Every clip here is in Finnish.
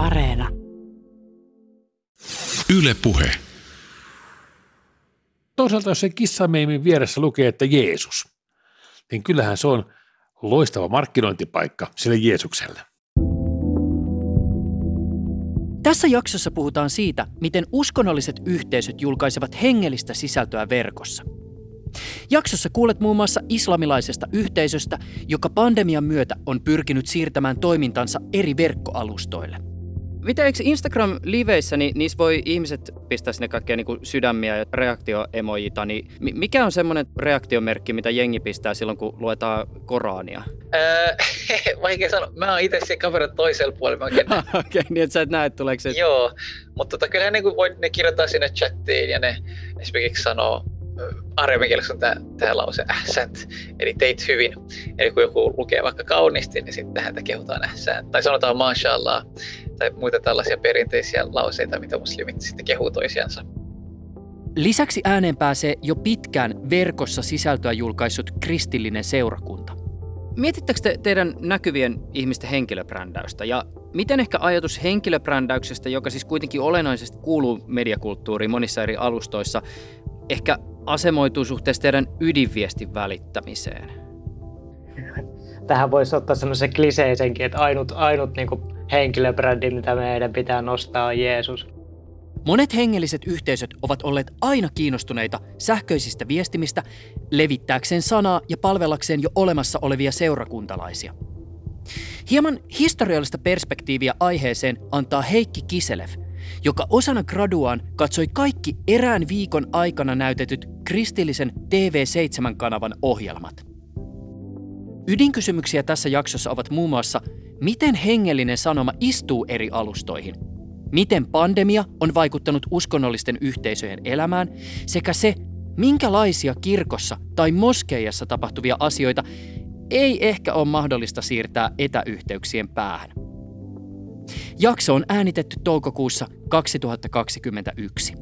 Areena. Yle Puhe. Toisaalta jos sen kissameimin vieressä lukee, että Jeesus, niin kyllähän se on loistava markkinointipaikka sille Jeesukselle. Tässä jaksossa puhutaan siitä, miten uskonnolliset yhteisöt julkaisevat hengellistä sisältöä verkossa. Jaksossa kuulet muun muassa islamilaisesta yhteisöstä, joka pandemian myötä on pyrkinyt siirtämään toimintansa eri verkkoalustoille – Miten eikö Instagram-liveissä, niin niissä voi ihmiset pistää sinne kaikkea niin sydämiä ja reaktioemojita, niin mikä on semmoinen reaktiomerkki, mitä jengi pistää silloin, kun luetaan Korania? Öö, vaikea sanoa. Mä oon itse se kaverin toisella puolella. Okei, okay, niin että sä et näe, tuleeko se... Joo, mutta tota, kyllähän niin voi, ne kirjoittaa sinne chattiin ja ne esimerkiksi sanoo, arabinkielessä on tämä lause ässät, eli teit hyvin. Eli kun joku lukee vaikka kauniisti, niin sitten häntä kehutaan ässään. Tai sanotaan mashallah, tai muita tällaisia perinteisiä lauseita, mitä muslimit sitten kehuu toisiansa. Lisäksi ääneen pääsee jo pitkään verkossa sisältöä julkaissut kristillinen seurakunta. Mietittäkö te teidän näkyvien ihmisten henkilöbrändäystä ja miten ehkä ajatus henkilöbrändäyksestä, joka siis kuitenkin olennaisesti kuuluu mediakulttuuriin monissa eri alustoissa, ehkä asemoituu suhteessa teidän ydinviestin välittämiseen? Tähän voisi ottaa semmoisen kliseisenkin, että ainut, ainut niin henkilöbrändi, mitä meidän pitää nostaa, on Jeesus. Monet hengelliset yhteisöt ovat olleet aina kiinnostuneita sähköisistä viestimistä levittääkseen sanaa ja palvellakseen jo olemassa olevia seurakuntalaisia. Hieman historiallista perspektiiviä aiheeseen antaa Heikki Kiselev, joka osana graduaan katsoi kaikki erään viikon aikana näytetyt kristillisen TV7-kanavan ohjelmat. Ydinkysymyksiä tässä jaksossa ovat muun muassa, miten hengellinen sanoma istuu eri alustoihin, miten pandemia on vaikuttanut uskonnollisten yhteisöjen elämään sekä se, minkälaisia kirkossa tai moskeijassa tapahtuvia asioita ei ehkä ole mahdollista siirtää etäyhteyksien päähän. Jakso on äänitetty toukokuussa 2021.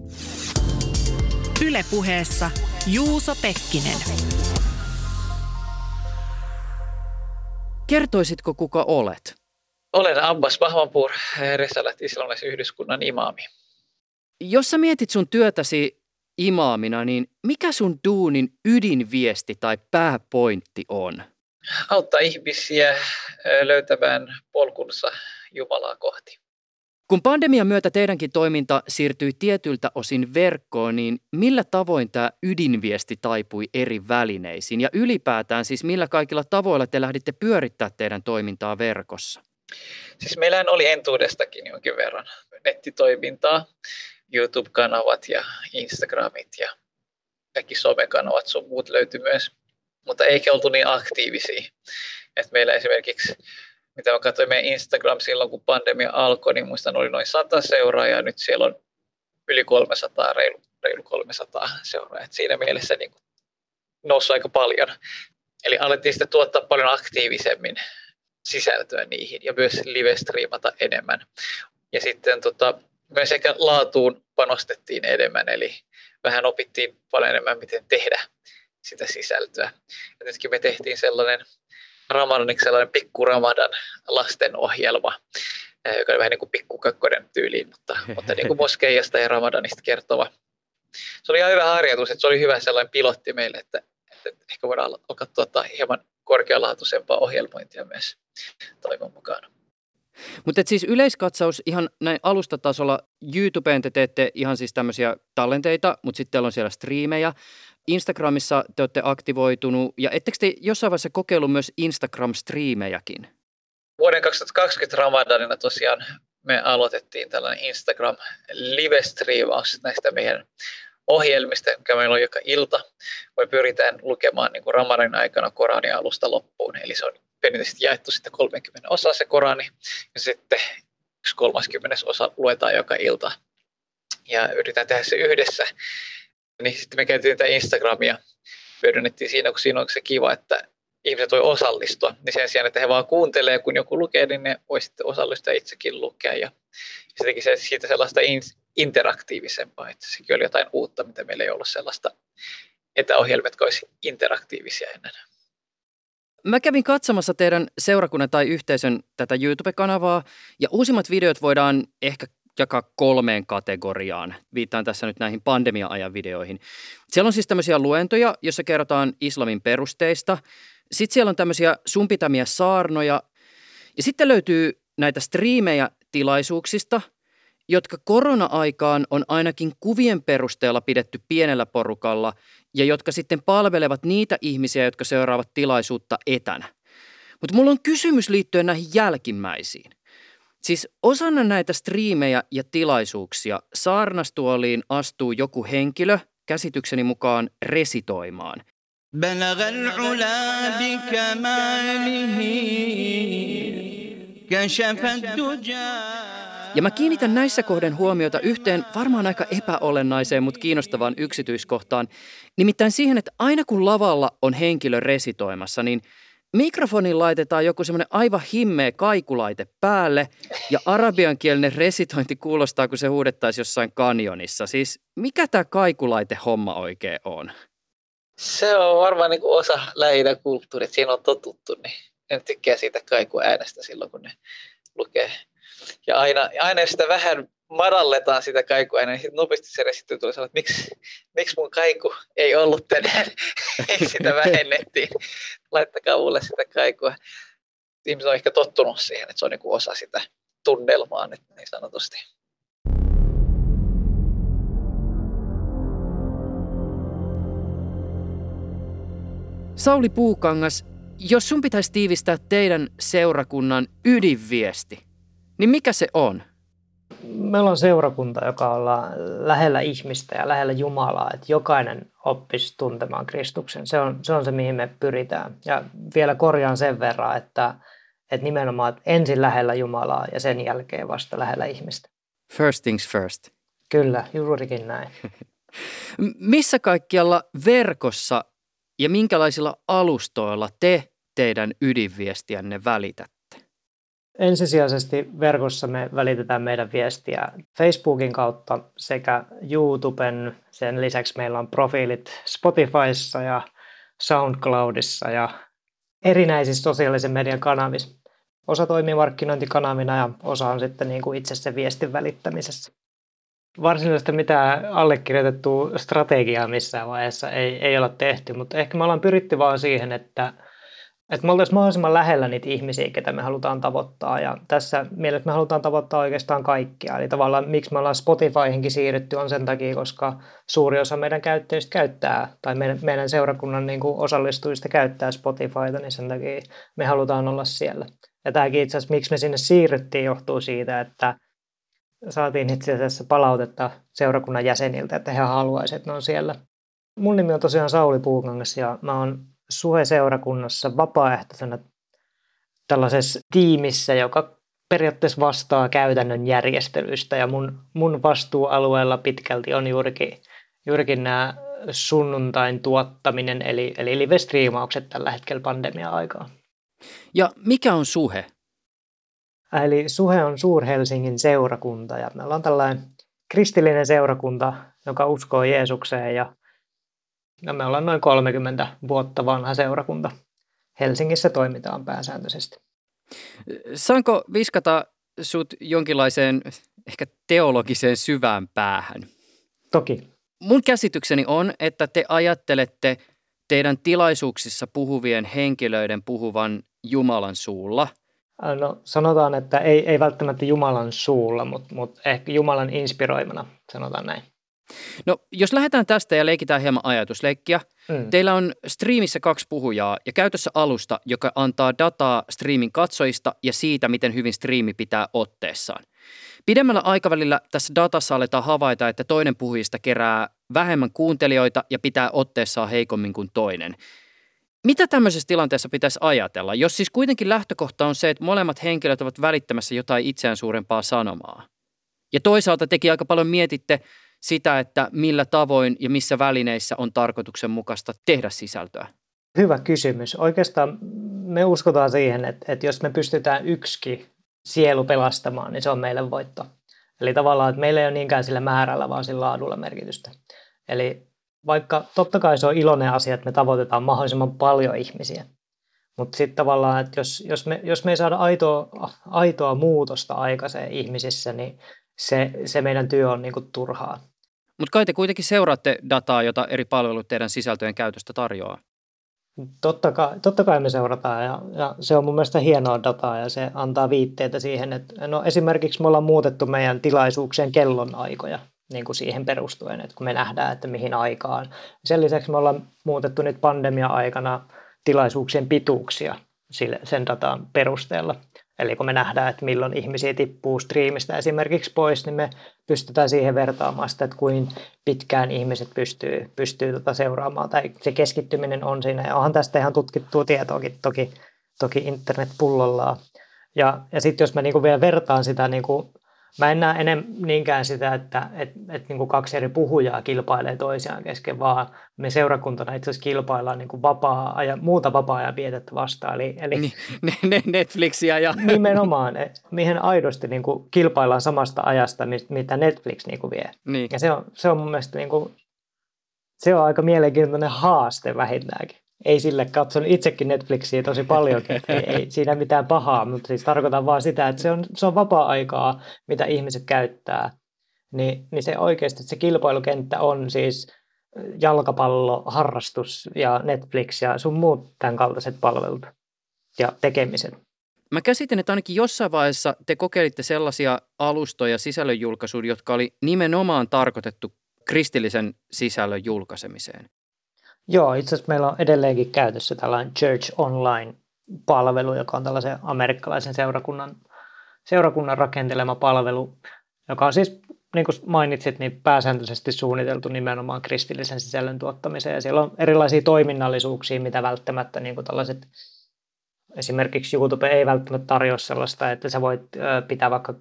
Ylepuheessa Juuso Pekkinen. Kertoisitko kuka olet? Olen Abbas Bahmanpur, Resalat islamilaisen yhdyskunnan imaami. Jos sä mietit sun työtäsi imaamina, niin mikä sun duunin ydinviesti tai pääpointti on? Auttaa ihmisiä löytämään polkunsa Jumalaa kohti. Kun pandemian myötä teidänkin toiminta siirtyi tietyltä osin verkkoon, niin millä tavoin tämä ydinviesti taipui eri välineisiin? Ja ylipäätään siis millä kaikilla tavoilla te lähditte pyörittää teidän toimintaa verkossa? Siis meillä oli entuudestakin jonkin verran nettitoimintaa, YouTube-kanavat ja Instagramit ja kaikki somekanavat sun muut löytyi myös, mutta eikä oltu niin aktiivisia. Et meillä esimerkiksi mitä mä katsoin meidän Instagram silloin, kun pandemia alkoi, niin muistan oli noin 100 seuraajaa, nyt siellä on yli 300, reilu, reilu 300 seuraajaa. siinä mielessä niin kuin noussut aika paljon. Eli alettiin sitten tuottaa paljon aktiivisemmin sisältöä niihin ja myös live-striimata enemmän. Ja sitten tota, myös ehkä laatuun panostettiin enemmän, eli vähän opittiin paljon enemmän, miten tehdä sitä sisältöä. Ja nytkin me tehtiin sellainen Ramadaniksi sellainen pikku Ramadan lastenohjelma, eh, joka oli vähän niin kuin pikku kakkonen tyyliin, mutta, mutta niin kuin moskeijasta ja Ramadanista kertova. Se oli ihan hyvä harjoitus, että se oli hyvä sellainen pilotti meille, että, että ehkä voidaan alkaa tuottaa hieman korkealaatuisempaa ohjelmointia myös toivon mukaan. Mutta siis yleiskatsaus ihan näin alustatasolla, YouTubeen te teette ihan siis tämmöisiä tallenteita, mutta sitten teillä on siellä striimejä. Instagramissa te olette aktivoitunut ja ettekö te jossain vaiheessa kokeillut myös Instagram-striimejäkin? Vuoden 2020 Ramadanina tosiaan me aloitettiin tällainen Instagram live-striimaus näistä meidän ohjelmista, mikä meillä on joka ilta. Me pyritään lukemaan niin Ramadanin aikana Koranin alusta loppuun, eli se on perinteisesti jaettu sitten 30 osa se Korani, ja sitten yksi 30 osa luetaan joka ilta. Ja yritetään tehdä se yhdessä niin sitten me käytiin tätä Instagramia, hyödynnettiin siinä, kun siinä on se kiva, että ihmiset voi osallistua. Niin sen sijaan, että he vaan kuuntelee, kun joku lukee, niin ne voi sitten osallistua itsekin lukea. Ja se teki se, siitä sellaista interaktiivisempaa, että sekin oli jotain uutta, mitä meillä ei ollut sellaista etäohjelmat, jotka olisi interaktiivisia ennen. Mä kävin katsomassa teidän seurakunnan tai yhteisön tätä YouTube-kanavaa ja uusimmat videot voidaan ehkä jakaa kolmeen kategoriaan. Viittaan tässä nyt näihin pandemia-ajan videoihin. Siellä on siis tämmöisiä luentoja, joissa kerrotaan islamin perusteista. Sitten siellä on tämmöisiä sumpitamia saarnoja. Ja sitten löytyy näitä striimejä tilaisuuksista, jotka korona-aikaan on ainakin kuvien perusteella pidetty pienellä porukalla ja jotka sitten palvelevat niitä ihmisiä, jotka seuraavat tilaisuutta etänä. Mutta mulla on kysymys liittyen näihin jälkimmäisiin. Siis osana näitä striimejä ja tilaisuuksia saarnastuoliin astuu joku henkilö, käsitykseni mukaan resitoimaan. Ja mä kiinnitän näissä kohden huomiota yhteen varmaan aika epäolennaiseen, mutta kiinnostavaan yksityiskohtaan. Nimittäin siihen, että aina kun lavalla on henkilö resitoimassa, niin – mikrofonin laitetaan joku semmoinen aivan himmeä kaikulaite päälle ja arabiankielinen resitointi kuulostaa, kun se huudettaisiin jossain kanjonissa. Siis mikä tämä kaikulaite homma oikein on? Se on varmaan niin osa lähinnä kulttuuria, siinä on totuttu, niin en tykkää siitä kaiku äänestä silloin, kun ne lukee. Ja aina, aina sitä vähän madalletaan sitä kaikua, niin sitten nopeasti se resittyy tuli sanoa, että miksi, miksi mun kaiku ei ollut tänään, ei sitä vähennettiin, laittakaa mulle sitä kaikua. Ihmiset on ehkä tottunut siihen, että se on niin osa sitä tunnelmaa nyt niin sanotusti. Sauli Puukangas, jos sun pitäisi tiivistää teidän seurakunnan ydinviesti, niin mikä se on? Meillä on seurakunta, joka on lähellä ihmistä ja lähellä Jumalaa, että jokainen oppisi tuntemaan Kristuksen. Se on, se on se, mihin me pyritään. Ja vielä korjaan sen verran, että, että nimenomaan että ensin lähellä Jumalaa ja sen jälkeen vasta lähellä ihmistä. First things first. Kyllä, juurikin näin. Missä kaikkialla verkossa ja minkälaisilla alustoilla te teidän ydinviestiänne välitätte? Ensisijaisesti verkossa me välitetään meidän viestiä Facebookin kautta sekä YouTuben. Sen lisäksi meillä on profiilit Spotifyssa ja SoundCloudissa ja erinäisissä sosiaalisen median kanavissa. Osa toimii markkinointikanavina ja osa on sitten niin kuin itse se viestin välittämisessä. Varsinaisesti mitään allekirjoitettua strategiaa missään vaiheessa ei, ei olla tehty, mutta ehkä me ollaan pyritty vaan siihen, että – että me oltaisiin mahdollisimman lähellä niitä ihmisiä, ketä me halutaan tavoittaa. Ja tässä mielessä me halutaan tavoittaa oikeastaan kaikkia. Eli tavallaan miksi me ollaan Spotifyhinkin siirrytty on sen takia, koska suuri osa meidän käyttäjistä käyttää, tai meidän, meidän seurakunnan niin kuin osallistujista käyttää Spotifyta, niin sen takia me halutaan olla siellä. Ja tämäkin itse asiassa, miksi me sinne siirryttiin, johtuu siitä, että saatiin itse asiassa palautetta seurakunnan jäseniltä, että he haluaisivat, että ne on siellä. Mun nimi on tosiaan Sauli Puukangas ja mä oon Suhe-seurakunnassa vapaaehtoisena tällaisessa tiimissä, joka periaatteessa vastaa käytännön järjestelyistä ja mun, mun vastuualueella pitkälti on juurikin, juurikin nämä sunnuntain tuottaminen eli, eli live-striimaukset tällä hetkellä pandemia-aikaa. Ja mikä on Suhe? Eli Suhe on Suur-Helsingin seurakunta ja me ollaan tällainen kristillinen seurakunta, joka uskoo Jeesukseen ja No me ollaan noin 30 vuotta vanha seurakunta. Helsingissä toimitaan pääsääntöisesti. Saanko viskata sut jonkinlaiseen ehkä teologiseen syvään päähän? Toki. Mun käsitykseni on, että te ajattelette teidän tilaisuuksissa puhuvien henkilöiden puhuvan Jumalan suulla. No sanotaan, että ei, ei välttämättä Jumalan suulla, mutta, mutta ehkä Jumalan inspiroimana, sanotaan näin. No, jos lähdetään tästä ja leikitään hieman ajatusleikkiä. Mm. Teillä on striimissä kaksi puhujaa ja käytössä alusta, joka antaa dataa striimin katsojista ja siitä, miten hyvin striimi pitää otteessaan. Pidemmällä aikavälillä tässä datassa aletaan havaita, että toinen puhujista kerää vähemmän kuuntelijoita ja pitää otteessaan heikommin kuin toinen. Mitä tämmöisessä tilanteessa pitäisi ajatella, jos siis kuitenkin lähtökohta on se, että molemmat henkilöt ovat välittämässä jotain itseään suurempaa sanomaa? Ja toisaalta teki aika paljon mietitte sitä, että millä tavoin ja missä välineissä on tarkoituksenmukaista tehdä sisältöä? Hyvä kysymys. Oikeastaan me uskotaan siihen, että, että jos me pystytään yksi sielu pelastamaan, niin se on meille voitto. Eli tavallaan, että meillä ei ole niinkään sillä määrällä, vaan sillä laadulla merkitystä. Eli vaikka totta kai se on iloinen asia, että me tavoitetaan mahdollisimman paljon ihmisiä, Mutta sitten tavallaan, että jos, jos, me, jos me ei saada aitoa, aitoa muutosta aikaiseen ihmisissä, niin se, se meidän työ on niinku turhaa. Mutta kai te kuitenkin seuraatte dataa, jota eri palvelut teidän sisältöjen käytöstä tarjoaa. Totta kai, totta kai me seurataan ja, ja se on mun mielestä hienoa dataa ja se antaa viitteitä siihen, että no esimerkiksi me ollaan muutettu meidän tilaisuuksien kellonaikoja niin kuin siihen perustuen, että kun me nähdään, että mihin aikaan. Sen lisäksi me ollaan muutettu nyt pandemia-aikana tilaisuuksien pituuksia sille, sen datan perusteella. Eli kun me nähdään, että milloin ihmisiä tippuu striimistä esimerkiksi pois, niin me pystytään siihen vertaamaan sitä, että kuin pitkään ihmiset pystyy, pystyy tota seuraamaan. Tai se keskittyminen on siinä. Ja onhan tästä ihan tutkittua tietoakin toki, toki internet pullollaan. Ja, ja sitten jos mä niinku vielä vertaan sitä niinku Mä en näe enemmän niinkään sitä, että et, et niin kuin kaksi eri puhujaa kilpailee toisiaan kesken, vaan me seurakuntana itse asiassa kilpaillaan niin kuin vapaa ja muuta vapaa-ajan vietettä vastaan. Eli, eli niin, ne, ne Netflixiä ja... Nimenomaan, mihin aidosti niin kuin kilpaillaan samasta ajasta, mitä Netflix niin kuin vie. Niin. Ja se on, se on mun mielestä niin kuin, se on aika mielenkiintoinen haaste vähintäänkin ei sille katson itsekin Netflixiä tosi paljon, ei, ei siinä mitään pahaa, mutta siis tarkoitan vaan sitä, että se on, se on vapaa-aikaa, mitä ihmiset käyttää. Niin, niin se oikeasti se kilpailukenttä on siis jalkapallo, harrastus ja Netflix ja sun muut tämän kaltaiset palvelut ja tekemiset. Mä käsitän, että ainakin jossain vaiheessa te kokeilitte sellaisia alustoja sisällönjulkaisuun, jotka oli nimenomaan tarkoitettu kristillisen sisällön julkaisemiseen. Joo, itse asiassa meillä on edelleenkin käytössä tällainen Church Online-palvelu, joka on tällaisen amerikkalaisen seurakunnan, seurakunnan rakentelema palvelu, joka on siis, niin kuin mainitsit, niin pääsääntöisesti suunniteltu nimenomaan kristillisen sisällön tuottamiseen. Ja siellä on erilaisia toiminnallisuuksia, mitä välttämättä niin kuin tällaiset, esimerkiksi YouTube ei välttämättä tarjoa sellaista, että sä voit pitää vaikka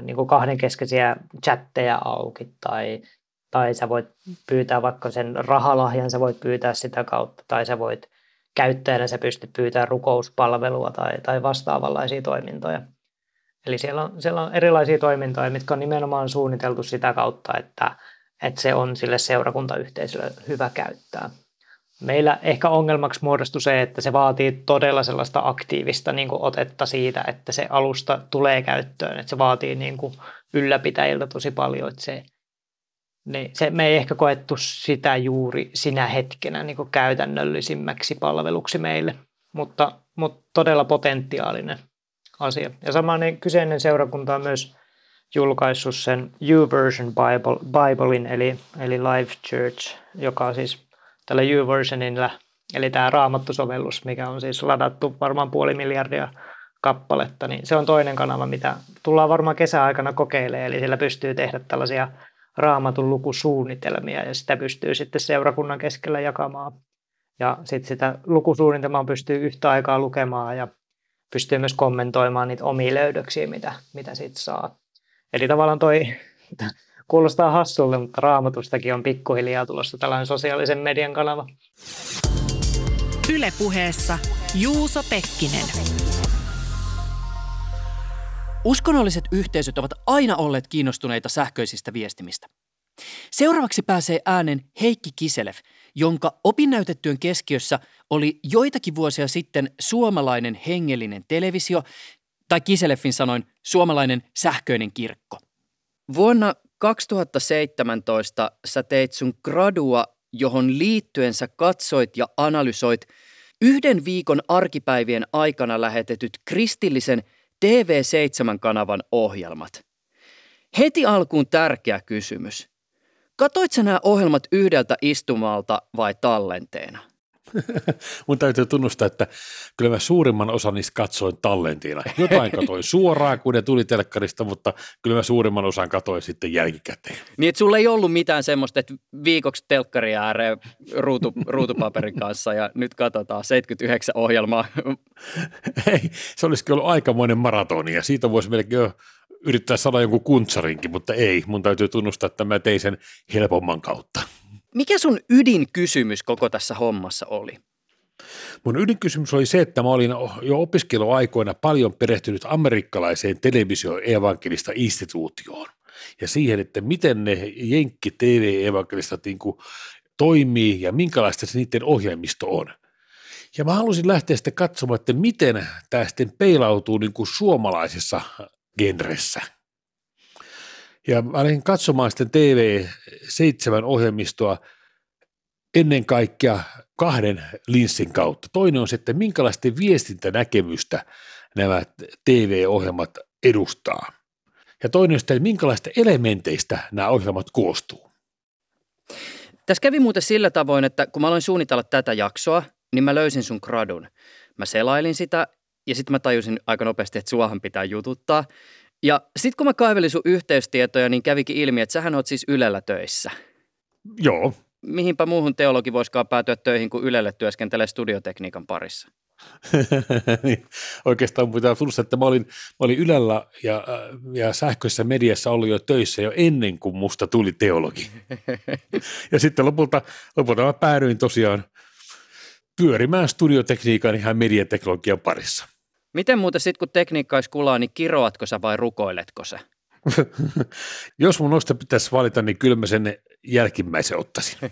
niin kuin kahdenkeskeisiä chatteja auki tai tai sä voit pyytää vaikka sen rahalahjan, sä voit pyytää sitä kautta, tai sä voit käyttäjänä sä pystyt pyytämään rukouspalvelua tai, tai vastaavanlaisia toimintoja. Eli siellä on, siellä on erilaisia toimintoja, mitkä on nimenomaan suunniteltu sitä kautta, että, että se on sille seurakuntayhteisölle hyvä käyttää. Meillä ehkä ongelmaksi muodostui se, että se vaatii todella sellaista aktiivista niin kuin otetta siitä, että se alusta tulee käyttöön. Että se vaatii niin kuin ylläpitäjiltä tosi paljon, että se niin se, me ei ehkä koettu sitä juuri sinä hetkenä niin käytännöllisimmäksi palveluksi meille, mutta, mutta todella potentiaalinen asia. Ja samainen kyseinen seurakunta on myös julkaissut sen YouVersion Bible, Biblein, eli, eli Live Church, joka siis tällä YouVersionilla, eli tämä raamattusovellus, mikä on siis ladattu varmaan puoli miljardia kappaletta, niin se on toinen kanava, mitä tullaan varmaan kesäaikana kokeilemaan, eli sillä pystyy tehdä tällaisia raamatun lukusuunnitelmia ja sitä pystyy sitten seurakunnan keskellä jakamaan. Ja sitten sitä lukusuunnitelmaa pystyy yhtä aikaa lukemaan ja pystyy myös kommentoimaan niitä omia löydöksiä, mitä, mitä sitten saa. Eli tavallaan toi kuulostaa hassulle, mutta raamatustakin on pikkuhiljaa tulossa tällainen sosiaalisen median kanava. Ylepuheessa Juuso Pekkinen. Uskonnolliset yhteisöt ovat aina olleet kiinnostuneita sähköisistä viestimistä. Seuraavaksi pääsee äänen Heikki Kiselef, jonka opinnäytetyön keskiössä oli joitakin vuosia sitten suomalainen hengellinen televisio, tai Kiselefin sanoin suomalainen sähköinen kirkko. Vuonna 2017 sä teit sun gradua, johon liittyen sä katsoit ja analysoit yhden viikon arkipäivien aikana lähetetyt kristillisen – TV7-kanavan ohjelmat. Heti alkuun tärkeä kysymys. Katoit sä nämä ohjelmat yhdeltä istumalta vai tallenteena? Mun täytyy tunnustaa, että kyllä mä suurimman osan niistä katsoin tallentina. Jotain katoin suoraan, kun ne tuli telkkarista, mutta kyllä mä suurimman osan katoin sitten jälkikäteen. Niin, että sulla ei ollut mitään semmoista, että viikoksi telkkari ääreen ruutu, ruutupaperin kanssa ja nyt katsotaan 79 ohjelmaa. Ei, se olisikin ollut aikamoinen maratoni ja siitä voisi melkein jo yrittää saada jonkun kuntsarinkin, mutta ei. Mun täytyy tunnustaa, että mä tein sen helpomman kautta. Mikä sun ydinkysymys koko tässä hommassa oli? Mun ydinkysymys oli se, että mä olin jo opiskeluaikoina paljon perehtynyt amerikkalaiseen televisio-evankelista instituutioon ja siihen, että miten ne jenkki TV-evankelistat niin toimii ja minkälaista se niiden ohjelmisto on. Ja mä halusin lähteä sitten katsomaan, että miten tämä sitten peilautuu niin kuin suomalaisessa genressä. Ja mä olin katsomaan sitten TV7-ohjelmistoa ennen kaikkea kahden linssin kautta. Toinen on että minkälaista viestintänäkemystä nämä TV-ohjelmat edustaa. Ja toinen on sitten, minkälaista elementeistä nämä ohjelmat koostuu. Tässä kävi muuten sillä tavoin, että kun mä aloin suunnitella tätä jaksoa, niin mä löysin sun gradun. Mä selailin sitä ja sitten mä tajusin aika nopeasti, että suahan pitää jututtaa. Ja sitten kun mä kaivelin sun yhteystietoja, niin kävikin ilmi, että sähän oot siis Ylellä töissä. Joo. Mihinpä muuhun teologi voisikaan päätyä töihin, kuin Ylelle työskentelee studiotekniikan parissa? niin, oikeastaan pitää tunnustaa, että mä olin, mä olin Ylellä ja, ja sähköisessä mediassa ollut jo töissä jo ennen kuin musta tuli teologi. ja sitten lopulta, lopulta mä päädyin tosiaan pyörimään studiotekniikan ihan mediateknologian parissa. Miten muuten sitten, kun tekniikka olisi kulaa, niin kiroatko sä vai rukoiletko sä? Jos mun noista pitäisi valita, niin kyllä mä sen jälkimmäisen ottaisin.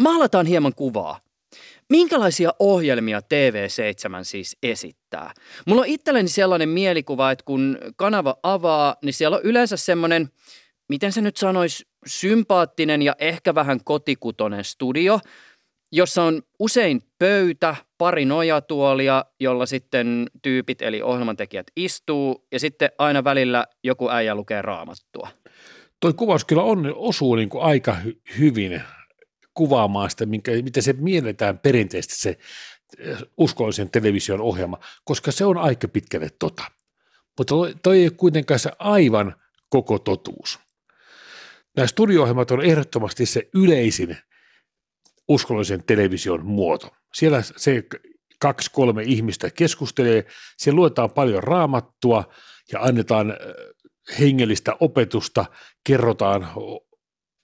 Maalataan hieman kuvaa. Minkälaisia ohjelmia TV7 siis esittää? Mulla on itselleni sellainen mielikuva, että kun kanava avaa, niin siellä on yleensä semmoinen, miten se nyt sanoisi, sympaattinen ja ehkä vähän kotikutonen studio, jossa on usein pöytä, pari nojatuolia, jolla sitten tyypit eli ohjelmantekijät istuu ja sitten aina välillä joku äijä lukee raamattua. Toi kuvaus kyllä on, osuu niin kuin aika hy- hyvin kuvaamaan sitä, minkä, miten se mielletään perinteisesti se eh, uskollisen television ohjelma, koska se on aika pitkälle tota. Mutta toi ei ole kuitenkaan se aivan koko totuus. Nämä studio-ohjelmat on ehdottomasti se yleisin uskollisen television muoto. Siellä se kaksi, kolme ihmistä keskustelee, siellä luetaan paljon raamattua ja annetaan hengellistä opetusta, kerrotaan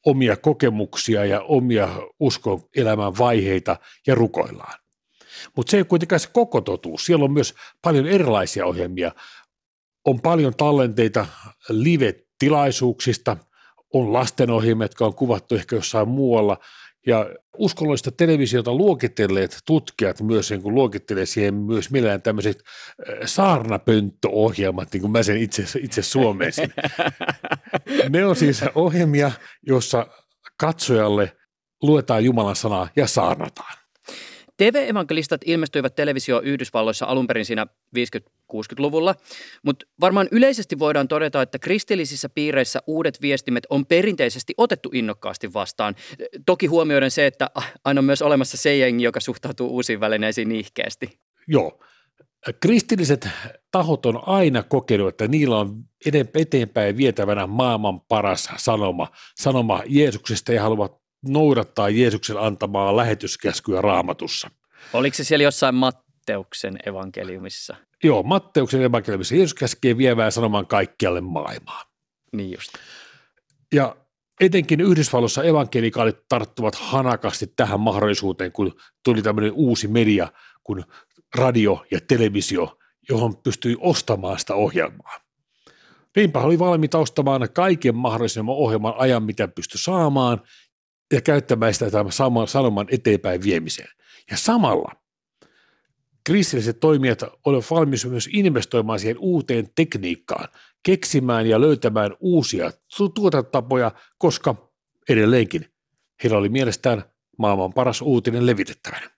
omia kokemuksia ja omia uskon elämän vaiheita ja rukoillaan. Mutta se ei kuitenkaan se koko totuus. Siellä on myös paljon erilaisia ohjelmia. On paljon tallenteita live-tilaisuuksista, on lastenohjelmia, jotka on kuvattu ehkä jossain muualla, ja uskonnollista televisiota luokitelleet tutkijat myös niin kuin luokittelee siihen myös millään tämmöiset äh, saarnapönttöohjelmat, niin kuin mä sen itse, itse suomeisin. ne on siis ohjelmia, jossa katsojalle luetaan Jumalan sanaa ja saarnataan. TV-evankelistat ilmestyivät televisio Yhdysvalloissa alun perin siinä 50-60-luvulla, mutta varmaan yleisesti voidaan todeta, että kristillisissä piireissä uudet viestimet on perinteisesti otettu innokkaasti vastaan. Toki huomioiden se, että aina on myös olemassa se jengi, joka suhtautuu uusiin välineisiin nihkeästi. Joo. Kristilliset tahot on aina kokenut, että niillä on eteenpäin vietävänä maailman paras sanoma, sanoma Jeesuksesta ja haluavat noudattaa Jeesuksen antamaa lähetyskäskyä raamatussa. Oliko se siellä jossain Matteuksen evankeliumissa? Joo, Matteuksen evankeliumissa Jeesus käskee vievää sanomaan kaikkialle maailmaa. Niin just. Ja etenkin Yhdysvalloissa evankelikaalit tarttuvat hanakasti tähän mahdollisuuteen, kun tuli tämmöinen uusi media kuin radio ja televisio, johon pystyi ostamaan sitä ohjelmaa. Niinpä oli valmiita ostamaan kaiken mahdollisen ohjelman ajan, mitä pystyi saamaan, ja käyttämään sitä tämän saman sanoman eteenpäin viemiseen. Ja samalla kristilliset toimijat olivat valmis myös investoimaan siihen uuteen tekniikkaan, keksimään ja löytämään uusia tuotantotapoja, koska edelleenkin heillä oli mielestään maailman paras uutinen levitettävänä.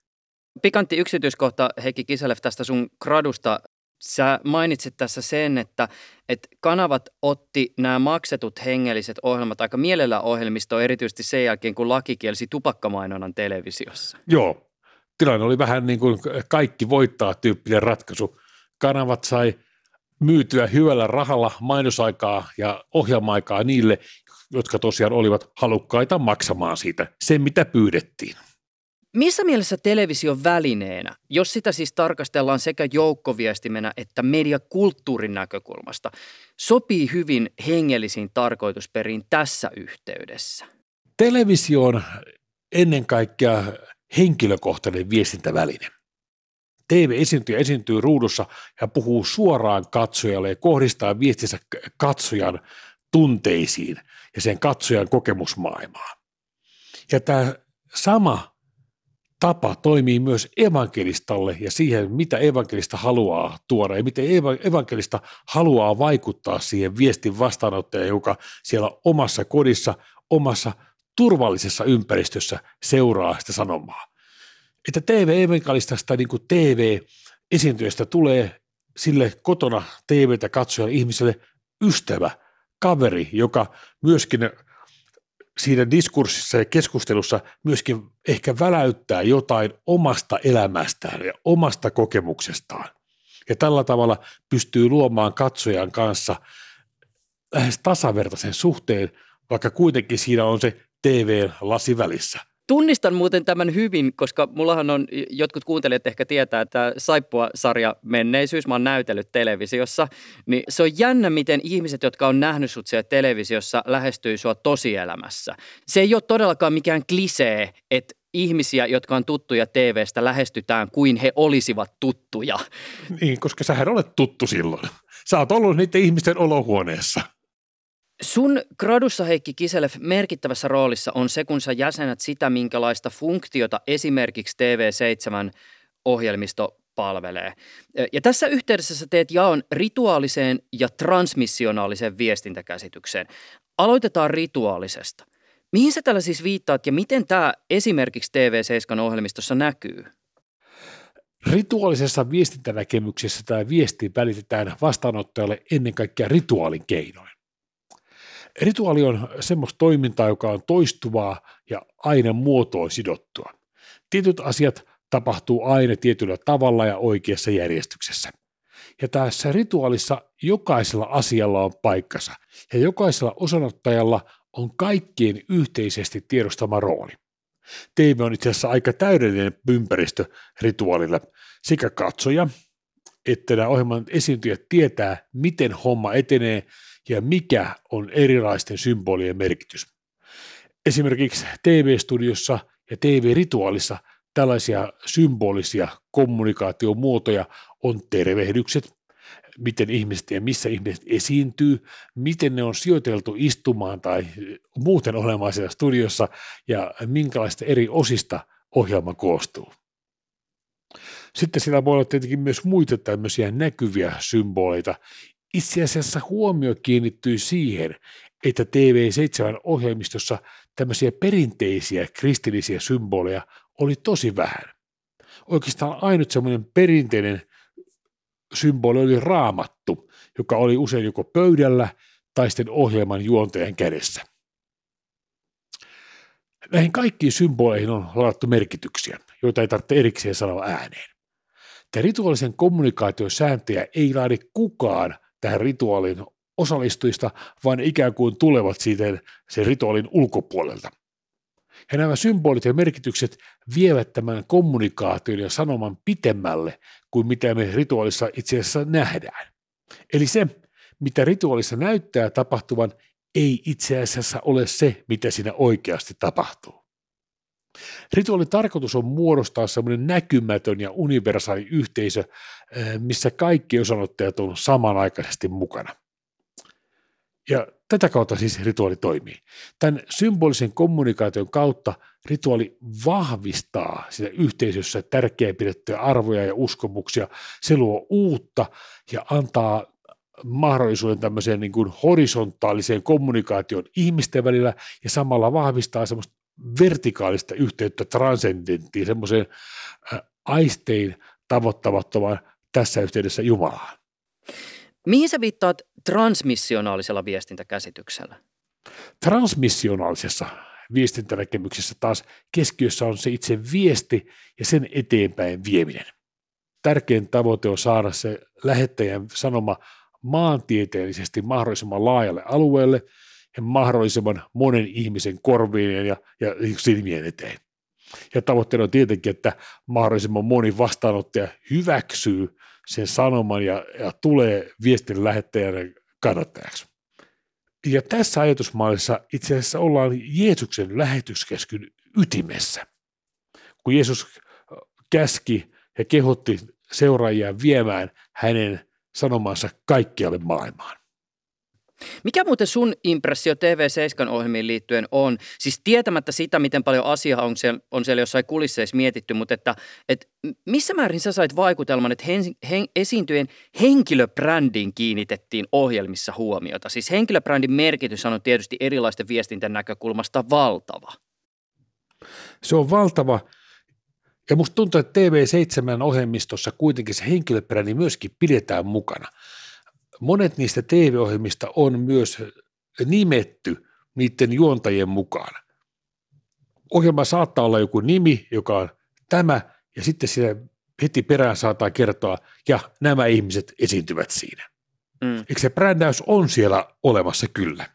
Pikantti yksityiskohta Heikki Kiselev tästä sun gradusta Sä mainitsit tässä sen, että, että kanavat otti nämä maksetut hengelliset ohjelmat aika mielellä ohjelmistoon, erityisesti sen jälkeen, kun laki kielsi tupakkamainonnan televisiossa. Joo, tilanne oli vähän niin kuin kaikki voittaa tyyppinen ratkaisu. Kanavat sai myytyä hyvällä rahalla mainosaikaa ja ohjelmaikaa niille, jotka tosiaan olivat halukkaita maksamaan siitä sen, mitä pyydettiin. Missä mielessä television välineenä, jos sitä siis tarkastellaan sekä joukkoviestimenä että mediakulttuurin näkökulmasta, sopii hyvin hengellisiin tarkoitusperiin tässä yhteydessä? Televisio on ennen kaikkea henkilökohtainen viestintäväline. TV-esiintyjä esiintyy ruudussa ja puhuu suoraan katsojalle ja kohdistaa viestinsä katsojan tunteisiin ja sen katsojan kokemusmaailmaan. Ja tämä sama tapa toimii myös evankelistalle ja siihen, mitä evankelista haluaa tuoda ja miten evankelista haluaa vaikuttaa siihen viestin vastaanottajalle, joka siellä omassa kodissa, omassa turvallisessa ympäristössä seuraa sitä sanomaa. Että TV-evankelistasta niin kuin TV-esiintyjästä tulee sille kotona TVtä katsojalle ihmiselle ystävä, kaveri, joka myöskin siinä diskurssissa ja keskustelussa myöskin ehkä väläyttää jotain omasta elämästään ja omasta kokemuksestaan. Ja tällä tavalla pystyy luomaan katsojan kanssa lähes tasavertaisen suhteen, vaikka kuitenkin siinä on se TV-lasi välissä – Tunnistan muuten tämän hyvin, koska mullahan on, jotkut kuuntelijat ehkä tietää, että Saippua-sarja menneisyys, mä oon näytellyt televisiossa, niin se on jännä, miten ihmiset, jotka on nähnyt sut siellä televisiossa, lähestyy sua tosielämässä. Se ei ole todellakaan mikään klisee, että ihmisiä, jotka on tuttuja TVstä, lähestytään kuin he olisivat tuttuja. Niin, koska sähän olet tuttu silloin. Sä oot ollut niiden ihmisten olohuoneessa. Sun gradussa Heikki Kiselev merkittävässä roolissa on se, kun sä jäsenet sitä, minkälaista funktiota esimerkiksi TV7 ohjelmisto palvelee. Ja tässä yhteydessä sä teet jaon rituaaliseen ja transmissionaaliseen viestintäkäsitykseen. Aloitetaan rituaalisesta. Mihin sä tällä siis viittaat ja miten tämä esimerkiksi TV7 ohjelmistossa näkyy? Rituaalisessa viestintänäkemyksessä tämä viesti välitetään vastaanottajalle ennen kaikkea rituaalin keinoin. Rituaali on semmoista toimintaa, joka on toistuvaa ja aina muotoon sidottua. Tietyt asiat tapahtuu aina tietyllä tavalla ja oikeassa järjestyksessä. Ja tässä rituaalissa jokaisella asialla on paikkansa ja jokaisella osanottajalla on kaikkien yhteisesti tiedostama rooli. TV on itse asiassa aika täydellinen ympäristö rituaalille. Sekä katsoja että nämä ohjelman esiintyjät tietää, miten homma etenee ja mikä on erilaisten symbolien merkitys. Esimerkiksi TV-studiossa ja TV-rituaalissa tällaisia symbolisia kommunikaatiomuotoja on tervehdykset, miten ihmiset ja missä ihmiset esiintyy, miten ne on sijoiteltu istumaan tai muuten olemaan siellä studiossa ja minkälaista eri osista ohjelma koostuu. Sitten siellä voi olla tietenkin myös muita tämmöisiä näkyviä symboleita, itse asiassa huomio kiinnittyy siihen, että TV7-ohjelmistossa tämmöisiä perinteisiä kristillisiä symboleja oli tosi vähän. Oikeastaan ainut semmoinen perinteinen symboli oli raamattu, joka oli usein joko pöydällä tai sitten ohjelman juontajan kädessä. Näihin kaikkiin symboleihin on ladattu merkityksiä, joita ei tarvitse erikseen sanoa ääneen. Tämä rituaalisen kommunikaation sääntöjä ei laadi kukaan tähän rituaalin osallistujista, vaan ikään kuin tulevat siitä sen rituaalin ulkopuolelta. Ja nämä symbolit ja merkitykset vievät tämän kommunikaation ja sanoman pitemmälle kuin mitä me rituaalissa itse asiassa nähdään. Eli se, mitä rituaalissa näyttää tapahtuvan, ei itse asiassa ole se, mitä siinä oikeasti tapahtuu. Rituaalin tarkoitus on muodostaa semmoinen näkymätön ja universaali yhteisö, eh, missä kaikki osanottajat on samanaikaisesti mukana. Ja tätä kautta siis rituaali toimii. Tämän symbolisen kommunikaation kautta rituaali vahvistaa siinä yhteisössä tärkeä pidettyjä arvoja ja uskomuksia. Se luo uutta ja antaa mahdollisuuden tämmöiseen niin kuin horisontaaliseen kommunikaation ihmisten välillä ja samalla vahvistaa semmoista vertikaalista yhteyttä transcendenttiin, semmoiseen aistein tavoittamattomaan tässä yhteydessä Jumalaan. Mihin sä viittaat transmissionaalisella viestintäkäsityksellä? Transmissionaalisessa viestintänäkemyksessä taas keskiössä on se itse viesti ja sen eteenpäin vieminen. Tärkein tavoite on saada se lähettäjän sanoma maantieteellisesti mahdollisimman laajalle alueelle – mahdollisimman monen ihmisen korviin ja, ja silmien eteen. Ja tavoitteena on tietenkin, että mahdollisimman moni vastaanottaja hyväksyy sen sanoman ja, ja tulee viestin lähettäjänä kannattajaksi. Ja tässä ajatusmallissa itse asiassa ollaan Jeesuksen lähetyskeskyn ytimessä. Kun Jeesus käski ja kehotti seuraajia viemään hänen sanomansa kaikkialle maailmaan. Mikä muuten sun impressio TV7 ohjelmiin liittyen on? Siis tietämättä sitä, miten paljon asiaa on siellä, on siellä jossain kulisseissa mietitty, mutta että, että missä määrin sä sait vaikutelman, että hen, hen, esiintyjen henkilöbrändiin kiinnitettiin ohjelmissa huomiota? Siis henkilöbrändin merkitys on tietysti erilaisten viestintän näkökulmasta valtava. Se on valtava. Ja musta tuntuu, että TV7-ohjelmistossa kuitenkin se henkilöbrändi myöskin pidetään mukana – monet niistä TV-ohjelmista on myös nimetty niiden juontajien mukaan. Ohjelma saattaa olla joku nimi, joka on tämä, ja sitten siinä heti perään saattaa kertoa, ja nämä ihmiset esiintyvät siinä. Mm. Eikö se brändäys on siellä olemassa kyllä?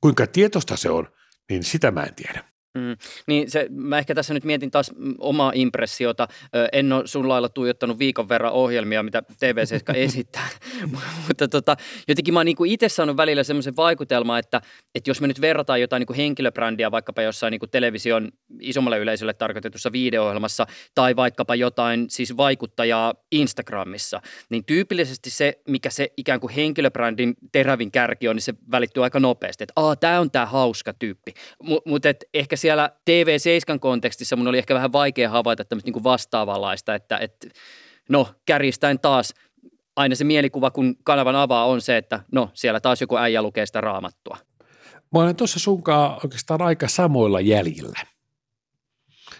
Kuinka tietosta se on, niin sitä mä en tiedä. Mm, niin se, mä ehkä tässä nyt mietin taas omaa impressiota. En ole sun lailla tuijottanut viikon verran ohjelmia, mitä TV7 esittää, mutta tota, jotenkin mä oon niinku itse saanut välillä semmoisen vaikutelman, että, että jos me nyt verrataan jotain niinku henkilöbrändiä vaikkapa jossain niinku television isommalle yleisölle tarkoitetussa videoohjelmassa tai vaikkapa jotain siis vaikuttajaa Instagramissa, niin tyypillisesti se, mikä se ikään kuin henkilöbrändin terävin kärki on, niin se välittyy aika nopeasti, että tämä on tämä hauska tyyppi, M- mutta ehkä siellä TV7 kontekstissa mun oli ehkä vähän vaikea havaita tämmöistä niin kuin vastaavanlaista, että, että no kärjistäen taas aina se mielikuva, kun kanavan avaa, on se, että no siellä taas joku äijä lukee sitä raamattua. Mä olen tuossa sunkaan oikeastaan aika samoilla jäljillä,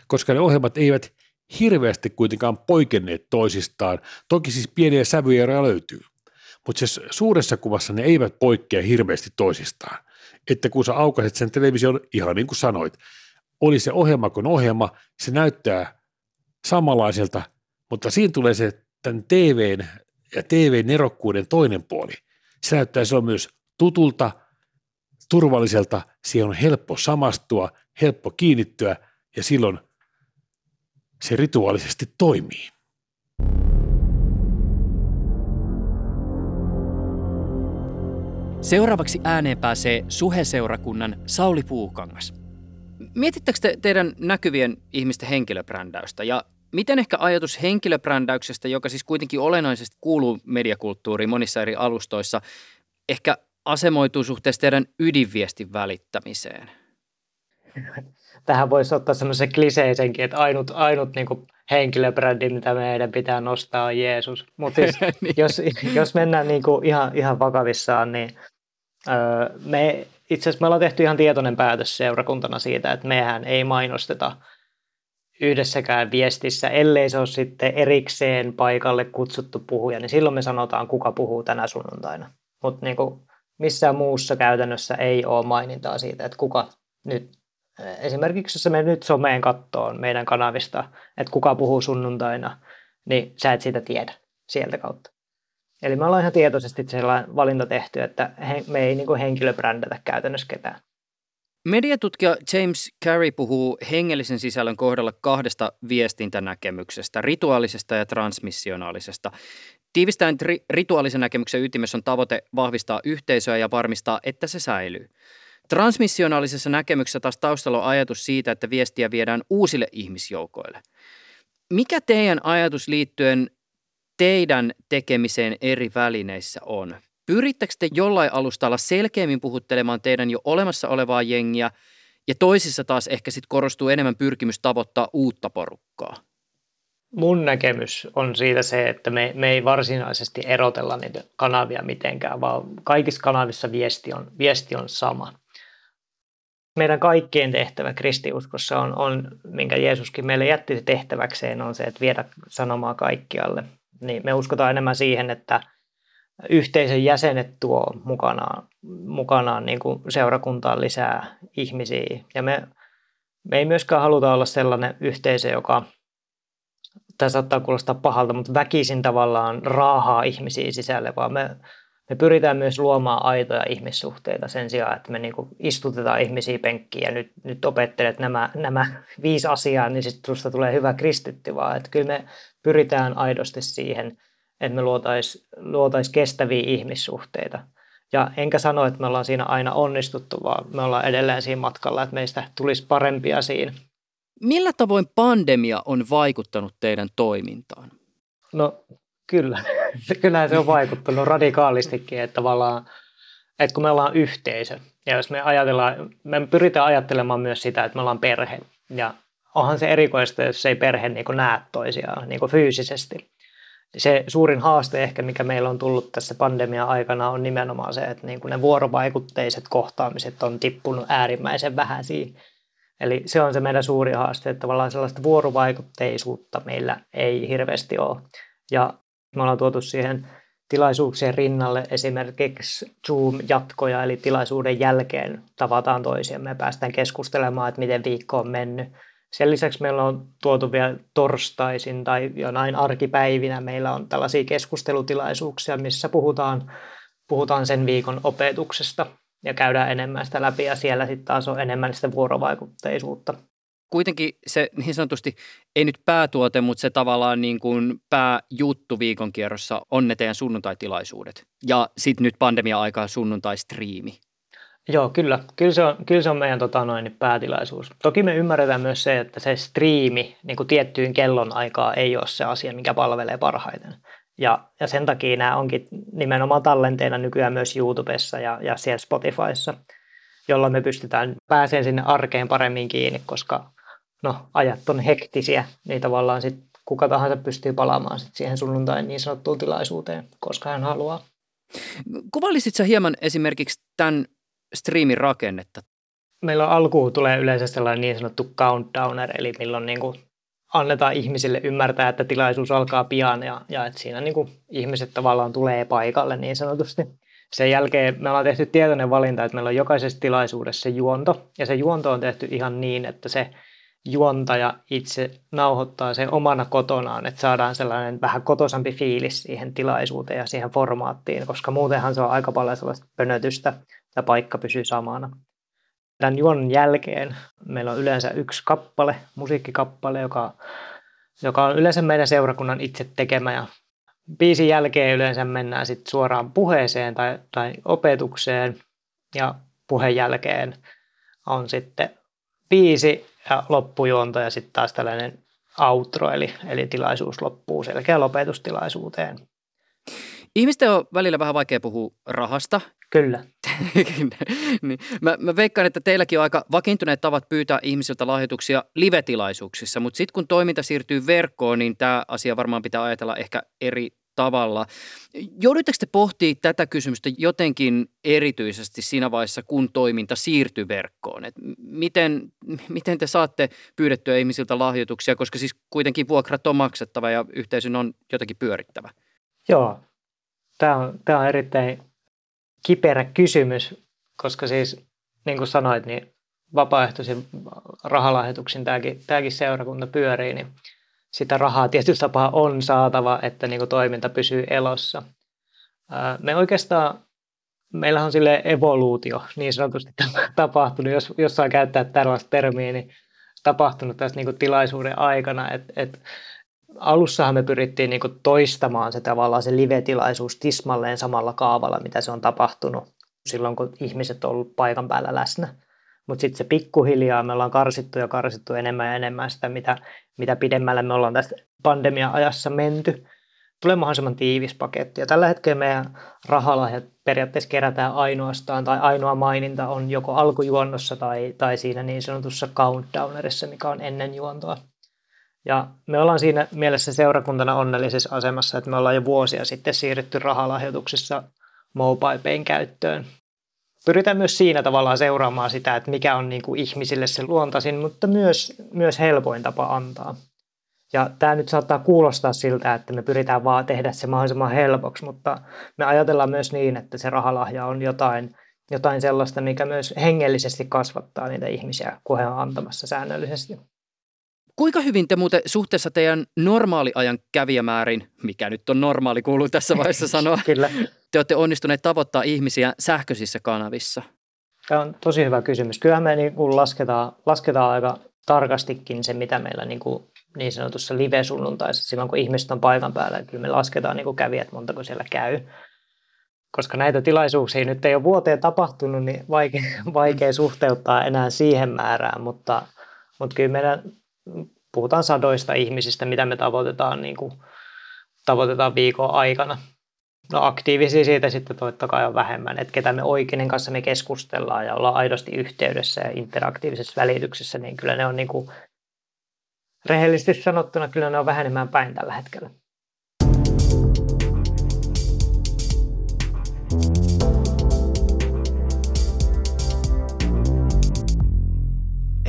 koska ne ohjelmat eivät hirveästi kuitenkaan poikenneet toisistaan. Toki siis pieniä sävyeroja löytyy, mutta siis suuressa kuvassa ne eivät poikkea hirveästi toisistaan että kun sä aukaset sen television, ihan niin kuin sanoit, oli se ohjelma kuin ohjelma, se näyttää samanlaiselta, mutta siinä tulee se tämän TVn ja TV-nerokkuuden toinen puoli. Se näyttää silloin myös tutulta, turvalliselta, siihen on helppo samastua, helppo kiinnittyä ja silloin se rituaalisesti toimii. Seuraavaksi ääneen pääsee Suhe-seurakunnan Sauli Puukangas. Mietittäkö te teidän näkyvien ihmisten henkilöbrändäystä ja miten ehkä ajatus henkilöbrändäyksestä, joka siis kuitenkin olennaisesti kuuluu mediakulttuuriin monissa eri alustoissa, ehkä asemoituu suhteessa teidän ydinviestin välittämiseen? Tähän voisi ottaa semmoisen kliseisenkin, että ainut, ainut niin henkilöbrändi, mitä meidän pitää nostaa, on Jeesus. Mutta siis, niin. jos, jos mennään niin kuin ihan, ihan vakavissaan, niin öö, me itse asiassa me ollaan tehty ihan tietoinen päätös seurakuntana siitä, että mehän ei mainosteta yhdessäkään viestissä, ellei se ole sitten erikseen paikalle kutsuttu puhuja, niin silloin me sanotaan, kuka puhuu tänä sunnuntaina. Mutta niin missään muussa käytännössä ei ole mainintaa siitä, että kuka nyt esimerkiksi jos me nyt someen kattoon meidän kanavista, että kuka puhuu sunnuntaina, niin sä et sitä tiedä sieltä kautta. Eli me ollaan ihan tietoisesti sellainen valinta tehty, että me ei niin henkilöbrändätä käytännössä ketään. Mediatutkija James Carey puhuu hengellisen sisällön kohdalla kahdesta viestintänäkemyksestä, rituaalisesta ja transmissionaalisesta. Tiivistäen rituaalisen näkemyksen ytimessä on tavoite vahvistaa yhteisöä ja varmistaa, että se säilyy. Transmissionaalisessa näkemyksessä taas taustalla on ajatus siitä, että viestiä viedään uusille ihmisjoukoille. Mikä teidän ajatus liittyen teidän tekemiseen eri välineissä on? Pyrittekö te jollain alustalla selkeämmin puhuttelemaan teidän jo olemassa olevaa jengiä ja toisissa taas ehkä sitten korostuu enemmän pyrkimys tavoittaa uutta porukkaa? Mun näkemys on siitä se, että me, me ei varsinaisesti erotella niitä kanavia mitenkään, vaan kaikissa kanavissa viesti on, viesti on sama meidän kaikkien tehtävä kristiuskossa on, on, minkä Jeesuskin meille jätti tehtäväkseen, on se, että viedä sanomaa kaikkialle. Niin me uskotaan enemmän siihen, että yhteisön jäsenet tuo mukanaan, mukanaan niin kuin seurakuntaan lisää ihmisiä. Ja me, me ei myöskään haluta olla sellainen yhteisö, joka, tämä saattaa kuulostaa pahalta, mutta väkisin tavallaan raahaa ihmisiä sisälle, vaan me me pyritään myös luomaan aitoja ihmissuhteita sen sijaan, että me niin istutetaan ihmisiä penkkiin ja nyt, nyt opettelet nämä, nämä viisi asiaa, niin sitten susta tulee hyvä kristitty, vaan että kyllä me pyritään aidosti siihen, että me luotaisiin luotais kestäviä ihmissuhteita. Ja enkä sano, että me ollaan siinä aina onnistuttu, vaan me ollaan edelleen siinä matkalla, että meistä tulisi parempia siinä. Millä tavoin pandemia on vaikuttanut teidän toimintaan? No kyllä, kyllähän se on vaikuttanut radikaalistikin, että tavallaan että kun me ollaan yhteisö, ja jos me ajatellaan, me pyritään ajattelemaan myös sitä, että me ollaan perhe, ja onhan se erikoista, jos ei perhe niin näe toisiaan niin fyysisesti. Se suurin haaste ehkä, mikä meillä on tullut tässä pandemian aikana, on nimenomaan se, että niin ne vuorovaikutteiset kohtaamiset on tippunut äärimmäisen vähäisiin. Eli se on se meidän suuri haaste, että tavallaan sellaista vuorovaikutteisuutta meillä ei hirveästi ole. Ja me ollaan tuotu siihen tilaisuuksien rinnalle esimerkiksi Zoom-jatkoja, eli tilaisuuden jälkeen tavataan toisiamme ja päästään keskustelemaan, että miten viikko on mennyt. Sen lisäksi meillä on tuotu vielä torstaisin tai jonain arkipäivinä meillä on tällaisia keskustelutilaisuuksia, missä puhutaan, puhutaan sen viikon opetuksesta ja käydään enemmän sitä läpi ja siellä sitten taas on enemmän sitä vuorovaikutteisuutta kuitenkin se niin sanotusti, ei nyt päätuote, mutta se tavallaan niin kuin pääjuttu viikon kierrossa on ne teidän sunnuntaitilaisuudet. Ja sitten nyt pandemia-aikaa sunnuntai-striimi. Joo, kyllä. Kyllä se on, kyllä se on meidän tota, noin, päätilaisuus. Toki me ymmärretään myös se, että se striimi niin kuin tiettyyn kellon aikaa ei ole se asia, mikä palvelee parhaiten. Ja, ja sen takia nämä onkin nimenomaan tallenteena nykyään myös YouTubessa ja, ja siellä Spotifyssa, jolla me pystytään pääsemään sinne arkeen paremmin kiinni, koska no, ajat on hektisiä, niin tavallaan sit kuka tahansa pystyy palaamaan sit siihen sunnuntain niin sanottuun tilaisuuteen, koska hän haluaa. Kuvailisit sä hieman esimerkiksi tämän striimin rakennetta? Meillä on alkuun tulee yleensä sellainen niin sanottu countdowner, eli milloin niin kuin annetaan ihmisille ymmärtää, että tilaisuus alkaa pian ja, ja että siinä niin kuin ihmiset tavallaan tulee paikalle niin sanotusti. Sen jälkeen me ollaan tehty tietoinen valinta, että meillä on jokaisessa tilaisuudessa se juonto, ja se juonto on tehty ihan niin, että se juontaja itse nauhoittaa sen omana kotonaan, että saadaan sellainen vähän kotosampi fiilis siihen tilaisuuteen ja siihen formaattiin, koska muutenhan se on aika paljon sellaista pönötystä ja paikka pysyy samana. Tämän juon jälkeen meillä on yleensä yksi kappale, musiikkikappale, joka, joka on yleensä meidän seurakunnan itse tekemä ja biisin jälkeen yleensä mennään sitten suoraan puheeseen tai, tai opetukseen ja puheen jälkeen on sitten biisi ja loppujuonto ja sitten taas tällainen outro, eli, eli tilaisuus loppuu selkeä lopetustilaisuuteen. Ihmisten on välillä vähän vaikea puhua rahasta. Kyllä. niin. mä, mä veikkaan, että teilläkin on aika vakiintuneet tavat pyytää ihmisiltä lahjoituksia live-tilaisuuksissa, mutta sitten kun toiminta siirtyy verkkoon, niin tämä asia varmaan pitää ajatella ehkä eri tavalla. Joudutteko te pohtimaan tätä kysymystä jotenkin erityisesti siinä vaiheessa, kun toiminta siirtyy verkkoon? Et miten, miten te saatte pyydettyä ihmisiltä lahjoituksia, koska siis kuitenkin vuokrat on maksettava ja yhteisön on jotenkin pyörittävä? Joo, tämä on, tämä on erittäin kiperä kysymys, koska siis niin kuin sanoit, niin vapaaehtoisin rahalahjoituksin tämäkin, tämäkin seurakunta pyörii, niin sitä rahaa tietyllä tapaa on saatava, että niin kuin toiminta pysyy elossa. Me oikeastaan, meillä on sille evoluutio niin sanotusti tapahtunut, jos, jos saa käyttää tällaista termiä, niin tapahtunut tässä niin kuin tilaisuuden aikana, että et, alussahan me pyrittiin niin kuin toistamaan se tavallaan se live-tilaisuus tismalleen samalla kaavalla, mitä se on tapahtunut silloin, kun ihmiset on ollut paikan päällä läsnä. Mutta sitten se pikkuhiljaa me ollaan karsittu ja karsittu enemmän ja enemmän sitä, mitä, mitä pidemmälle me ollaan tästä pandemia-ajassa menty. Tulee mahdollisimman tiivis paketti. Ja tällä hetkellä meidän rahalahjat periaatteessa kerätään ainoastaan, tai ainoa maininta on joko alkujuonnossa tai, tai siinä niin sanotussa countdownerissa, mikä on ennen juontoa. Ja me ollaan siinä mielessä seurakuntana onnellisessa asemassa, että me ollaan jo vuosia sitten siirrytty rahalahjoituksissa MobilePayn käyttöön pyritään myös siinä tavallaan seuraamaan sitä, että mikä on niin kuin ihmisille se luontaisin, mutta myös, myös helpoin tapa antaa. Ja tämä nyt saattaa kuulostaa siltä, että me pyritään vaan tehdä se mahdollisimman helpoksi, mutta me ajatellaan myös niin, että se rahalahja on jotain, jotain sellaista, mikä myös hengellisesti kasvattaa niitä ihmisiä, kun he on antamassa säännöllisesti. Kuinka hyvin te muuten suhteessa teidän normaaliajan kävijämäärin, mikä nyt on normaali, kuuluu tässä vaiheessa sanoa, Kyllä. te olette onnistuneet tavoittaa ihmisiä sähköisissä kanavissa? Tämä on tosi hyvä kysymys. Kyllähän me niin kuin lasketaan, lasketaan aika tarkastikin se, mitä meillä niin, kuin niin sanotussa live-sunnuntaissa, silloin kun ihmiset on paikan päällä. Kyllä me lasketaan niin kuin kävijät, montako siellä käy. Koska näitä tilaisuuksia nyt ei ole vuoteen tapahtunut, niin vaikea, vaikea suhteuttaa enää siihen määrään, mutta, mutta kyllä meidän puhutaan sadoista ihmisistä, mitä me tavoitetaan, niin kuin, tavoitetaan viikon aikana. No aktiivisia siitä sitten totta kai on vähemmän, että ketä me oikeinen kanssa me keskustellaan ja ollaan aidosti yhteydessä ja interaktiivisessa välityksessä, niin kyllä ne on niin kuin, rehellisesti sanottuna kyllä ne on vähenemään päin tällä hetkellä.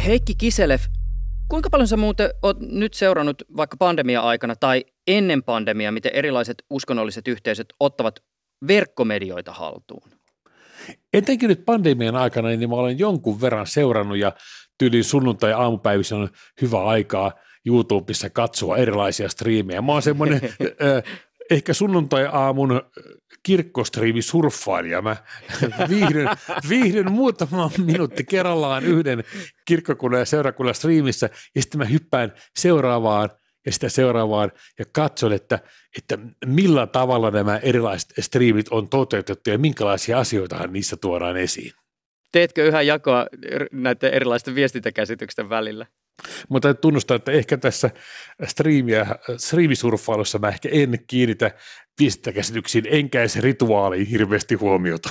Heikki Kiselev, kuinka paljon sä muuten oot nyt seurannut vaikka pandemia-aikana tai ennen pandemiaa, miten erilaiset uskonnolliset yhteisöt ottavat verkkomedioita haltuun? Etenkin nyt pandemian aikana, niin mä olen jonkun verran seurannut ja tyyliin sunnuntai-aamupäivissä on hyvä aikaa YouTubessa katsoa erilaisia striimejä. Mä oon semmoinen ehkä sunnuntai-aamun kirkkostriimi surffailija. Mä viihdyn, viihdyn muutama minuutti kerrallaan yhden kirkkokunnan ja seurakunnan striimissä ja sitten mä hyppään seuraavaan ja sitä seuraavaan ja katson, että, että millä tavalla nämä erilaiset striimit on toteutettu ja minkälaisia asioita niissä tuodaan esiin. Teetkö yhä jakoa näiden erilaisten viestintäkäsitysten välillä? Mutta tunnustaa, että ehkä tässä striimiä, striimisurffailussa mä ehkä en kiinnitä viestintäkäsityksiin enkä edes rituaaliin hirveästi huomiota.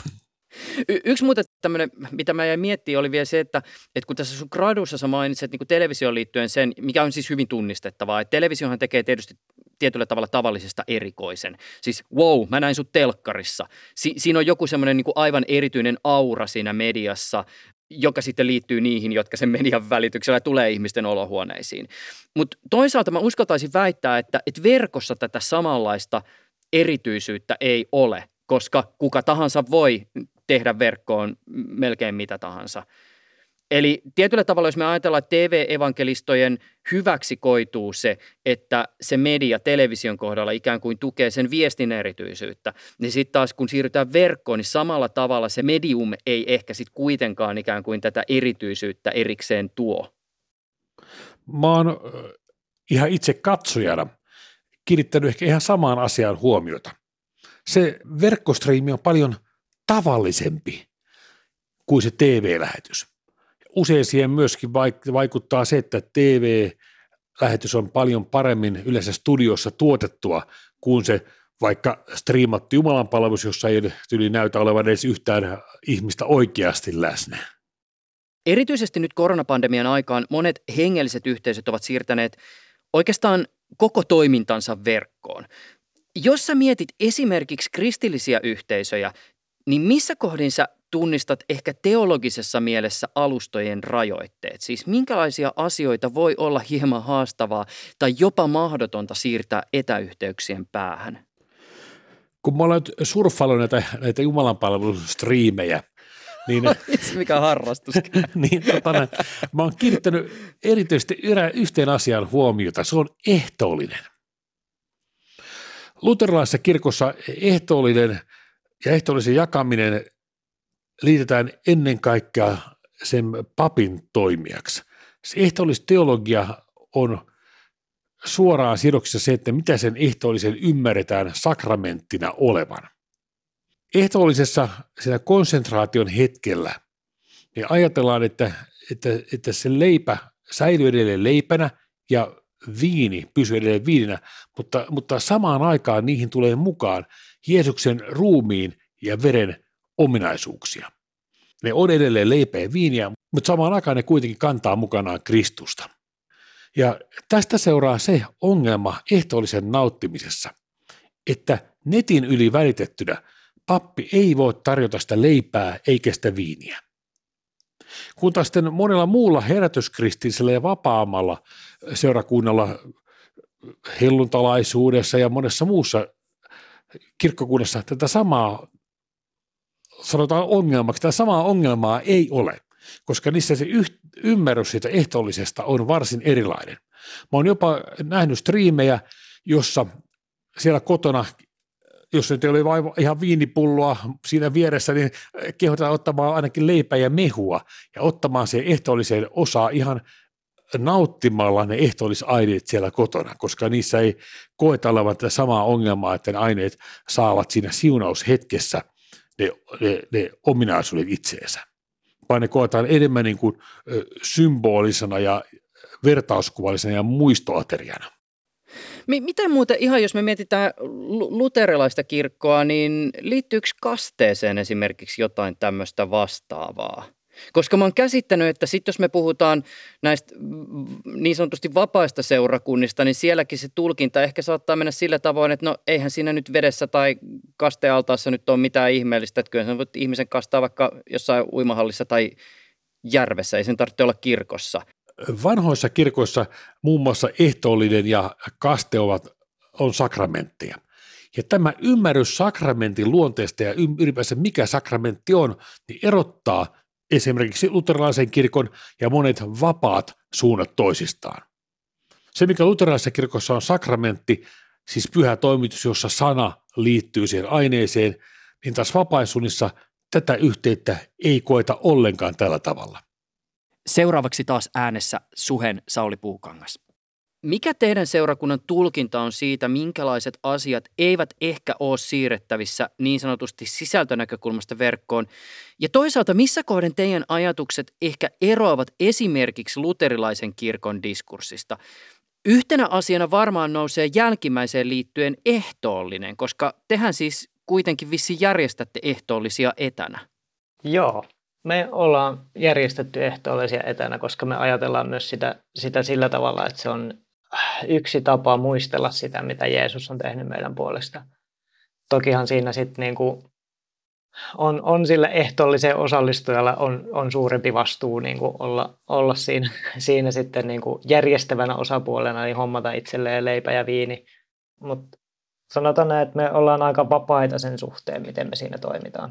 Y- yksi muuten tämmöinen, mitä mä jäin miettimään, oli vielä se, että, että kun tässä sun gradussa sä mainitsit niin televisioon liittyen sen, mikä on siis hyvin tunnistettavaa, että televisiohan tekee tietysti tietyllä tavalla tavallisesta erikoisen. Siis wow, mä näin sut telkkarissa. Si- siinä on joku semmoinen niin aivan erityinen aura siinä mediassa, joka sitten liittyy niihin, jotka sen median välityksellä tulee ihmisten olohuoneisiin. Mutta toisaalta mä uskaltaisin väittää, että, että verkossa tätä samanlaista erityisyyttä ei ole, koska kuka tahansa voi tehdä verkkoon melkein mitä tahansa. Eli tietyllä tavalla, jos me ajatellaan, että TV-evankelistojen hyväksi koituu se, että se media television kohdalla ikään kuin tukee sen viestin erityisyyttä, niin sitten taas kun siirrytään verkkoon, niin samalla tavalla se medium ei ehkä sitten kuitenkaan ikään kuin tätä erityisyyttä erikseen tuo. Mä oon ihan itse katsojana kiinnittänyt ehkä ihan samaan asiaan huomiota. Se verkkostriimi on paljon tavallisempi kuin se TV-lähetys usein siihen myöskin vaikuttaa se, että TV-lähetys on paljon paremmin yleensä studiossa tuotettua kuin se vaikka striimattu jumalanpalvelus, jossa ei yli näytä olevan edes yhtään ihmistä oikeasti läsnä. Erityisesti nyt koronapandemian aikaan monet hengelliset yhteisöt ovat siirtäneet oikeastaan koko toimintansa verkkoon. Jos sä mietit esimerkiksi kristillisiä yhteisöjä, niin missä kohdin sä tunnistat ehkä teologisessa mielessä alustojen rajoitteet? Siis minkälaisia asioita voi olla hieman haastavaa tai jopa mahdotonta siirtää etäyhteyksien päähän? Kun mä olen surffailu näitä, näitä jumalanpalvelustriimejä, niin, Itse mikä harrastus. niin, tota, mä oon kiinnittänyt erityisesti yhteen asiaan huomiota. Se on ehtoollinen. Luterilaisessa kirkossa ehtoollinen ja ehtoollisen jakaminen liitetään ennen kaikkea sen papin toimijaksi. Se ehtoollisteologia on suoraan sidoksissa se, että mitä sen ehtoollisen ymmärretään sakramenttina olevan. Ehtoollisessa siinä konsentraation hetkellä niin ajatellaan, että, että, että se leipä säilyy edelleen leipänä ja viini pysyy edelleen viininä, mutta, mutta samaan aikaan niihin tulee mukaan Jeesuksen ruumiin ja veren ominaisuuksia. Ne on edelleen leipää viiniä, mutta samaan aikaan ne kuitenkin kantaa mukanaan Kristusta. Ja tästä seuraa se ongelma ehtoollisen nauttimisessa, että netin yli välitettynä pappi ei voi tarjota sitä leipää eikä sitä viiniä. Kun taas sitten monella muulla herätyskristillisellä ja vapaamalla seurakunnalla helluntalaisuudessa ja monessa muussa kirkkokunnassa tätä samaa sanotaan ongelmaksi, tämä samaa ongelmaa ei ole, koska niissä se yh, ymmärrys siitä ehtoollisesta on varsin erilainen. Mä oon jopa nähnyt striimejä, jossa siellä kotona, jos nyt ei ole vain ihan viinipulloa siinä vieressä, niin kehotetaan ottamaan ainakin leipää ja mehua ja ottamaan se ehtoolliseen osaa ihan nauttimalla ne ehtoollisaineet siellä kotona, koska niissä ei koeta olevan tätä samaa ongelmaa, että ne aineet saavat siinä siunaushetkessä – ne, ne, ne ominaisuudet itseensä, vaan ne koetaan enemmän niin kuin symbolisena ja vertauskuvallisena ja muistoateriana. Miten muuten ihan, jos me mietitään luterilaista kirkkoa, niin liittyykö kasteeseen esimerkiksi jotain tämmöistä vastaavaa? Koska mä oon käsittänyt, että sitten jos me puhutaan näistä niin sanotusti vapaista seurakunnista, niin sielläkin se tulkinta ehkä saattaa mennä sillä tavoin, että no eihän siinä nyt vedessä tai kastealtaassa nyt ole mitään ihmeellistä, että kyllä sä voit ihmisen kastaa vaikka jossain uimahallissa tai järvessä, ei sen tarvitse olla kirkossa. Vanhoissa kirkoissa muun muassa ehtoollinen ja kaste ovat, on sakramentteja. Ja tämä ymmärrys sakramentin luonteesta ja ylipäänsä mikä sakramentti on, niin erottaa esimerkiksi luterilaisen kirkon ja monet vapaat suunnat toisistaan. Se, mikä luterilaisessa kirkossa on sakramentti, siis pyhä toimitus, jossa sana liittyy siihen aineeseen, niin taas vapaisuunnissa tätä yhteyttä ei koeta ollenkaan tällä tavalla. Seuraavaksi taas äänessä Suhen Sauli Puukangas. Mikä teidän seurakunnan tulkinta on siitä, minkälaiset asiat eivät ehkä ole siirrettävissä niin sanotusti sisältönäkökulmasta verkkoon? Ja toisaalta, missä kohden teidän ajatukset ehkä eroavat esimerkiksi luterilaisen kirkon diskurssista? Yhtenä asiana varmaan nousee jälkimmäiseen liittyen ehtoollinen, koska tehän siis kuitenkin vissi järjestätte ehtoollisia etänä. Joo, me ollaan järjestetty ehtoollisia etänä, koska me ajatellaan myös sitä, sitä sillä tavalla, että se on yksi tapa muistella sitä, mitä Jeesus on tehnyt meidän puolesta. Tokihan siinä sitten niin kuin on, on sille ehtoolliseen osallistujalla on, on suurempi vastuu niin kuin olla, olla siinä, siinä sitten niin kuin järjestävänä osapuolena, niin hommata itselleen leipä ja viini. Mutta sanotaan näin, että me ollaan aika vapaita sen suhteen, miten me siinä toimitaan.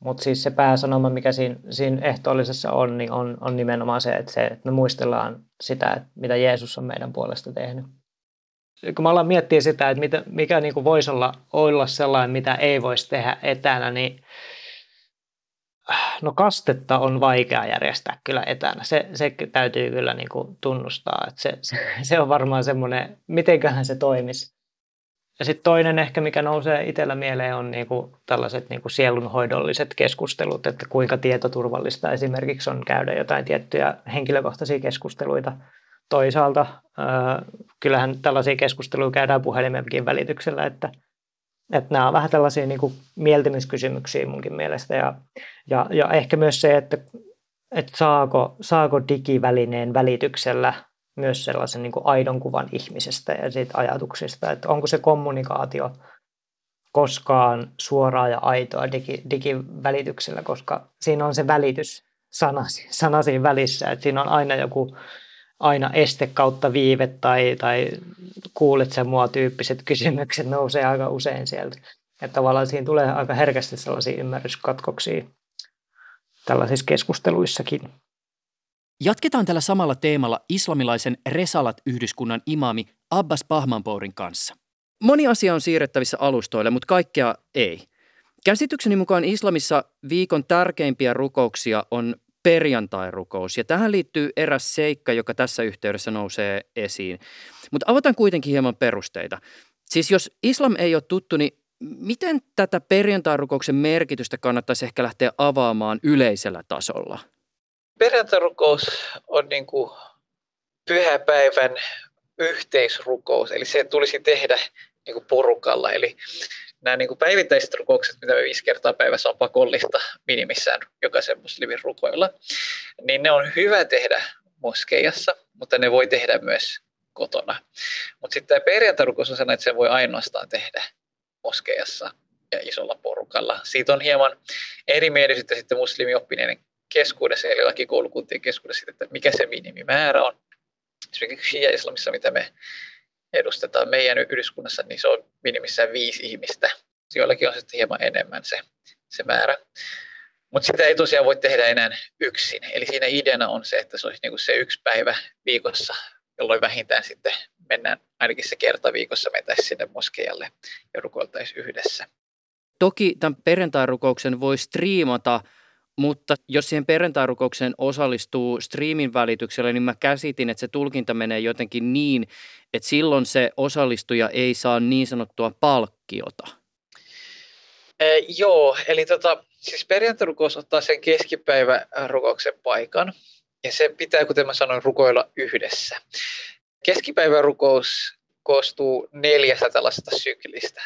Mutta siis se pääsanoma, mikä siinä, siinä ehtoollisessa on, niin on, on nimenomaan se että, se, että me muistellaan sitä, että mitä Jeesus on meidän puolesta tehnyt. Kun me ollaan miettiä sitä, että mitä, mikä niin kuin voisi olla, olla sellainen, mitä ei voisi tehdä etänä, niin no kastetta on vaikea järjestää kyllä etänä. Se, se täytyy kyllä niin kuin tunnustaa, että se, se, on varmaan semmoinen, mitenköhän se toimisi. Ja sitten toinen ehkä, mikä nousee itsellä mieleen, on niinku tällaiset niinku sielunhoidolliset keskustelut, että kuinka tietoturvallista esimerkiksi on käydä jotain tiettyjä henkilökohtaisia keskusteluita. Toisaalta äh, kyllähän tällaisia keskusteluja käydään puhelimenkin välityksellä, että, että nämä on vähän tällaisia niinku mieltymyskysymyksiä munkin mielestä. Ja, ja, ja ehkä myös se, että, että saako, saako digivälineen välityksellä myös sellaisen niin kuin aidon kuvan ihmisestä ja siitä ajatuksista, että onko se kommunikaatio koskaan suoraa ja aitoa digi, digivälityksellä, koska siinä on se välitys sana, sana siinä välissä, että siinä on aina joku aina este kautta viive tai, tai kuulet sen mua tyyppiset kysymykset nousee aika usein sieltä. Että tavallaan siinä tulee aika herkästi sellaisia ymmärryskatkoksia tällaisissa keskusteluissakin. Jatketaan tällä samalla teemalla islamilaisen Resalat-yhdyskunnan imami Abbas Pahmanpourin kanssa. Moni asia on siirrettävissä alustoille, mutta kaikkea ei. Käsitykseni mukaan islamissa viikon tärkeimpiä rukouksia on perjantai-rukous, ja tähän liittyy eräs seikka, joka tässä yhteydessä nousee esiin. Mutta avataan kuitenkin hieman perusteita. Siis jos islam ei ole tuttu, niin miten tätä perjantai-rukouksen merkitystä kannattaisi ehkä lähteä avaamaan yleisellä tasolla – perjantarukous on niin kuin pyhäpäivän yhteisrukous, eli se tulisi tehdä niin kuin porukalla. Eli nämä niin kuin päivittäiset rukoukset, mitä me viisi kertaa päivässä on pakollista minimissään jokaisen muslimin rukoilla, niin ne on hyvä tehdä moskeijassa, mutta ne voi tehdä myös kotona. Mutta sitten tämä perjantarukous on sellainen, että se voi ainoastaan tehdä moskeijassa ja isolla porukalla. Siitä on hieman erimielisyyttä sitten muslimioppineiden keskuudessa, eli lakikoulukuntien keskuudessa, että mikä se minimimäärä on. Esimerkiksi Shia-islamissa, mitä me edustetaan meidän yhdyskunnassa, niin se on minimissään viisi ihmistä. Joillakin on sitten hieman enemmän se, se määrä. Mutta sitä ei tosiaan voi tehdä enää yksin. Eli siinä ideana on se, että se olisi niinku se yksi päivä viikossa, jolloin vähintään sitten mennään ainakin se kerta viikossa mentäisiin sinne moskeijalle ja rukoiltaisiin yhdessä. Toki tämän perjantai-rukouksen voi striimata – mutta jos siihen perjantairukoukseen osallistuu striimin välityksellä, niin mä käsitin, että se tulkinta menee jotenkin niin, että silloin se osallistuja ei saa niin sanottua palkkiota. Eh, joo, eli tota, siis perjantarukous ottaa sen keskipäivän rukouksen paikan. Ja se pitää, kuten mä sanoin, rukoilla yhdessä. Keskipäivän rukous koostuu neljästä tällaista syklistä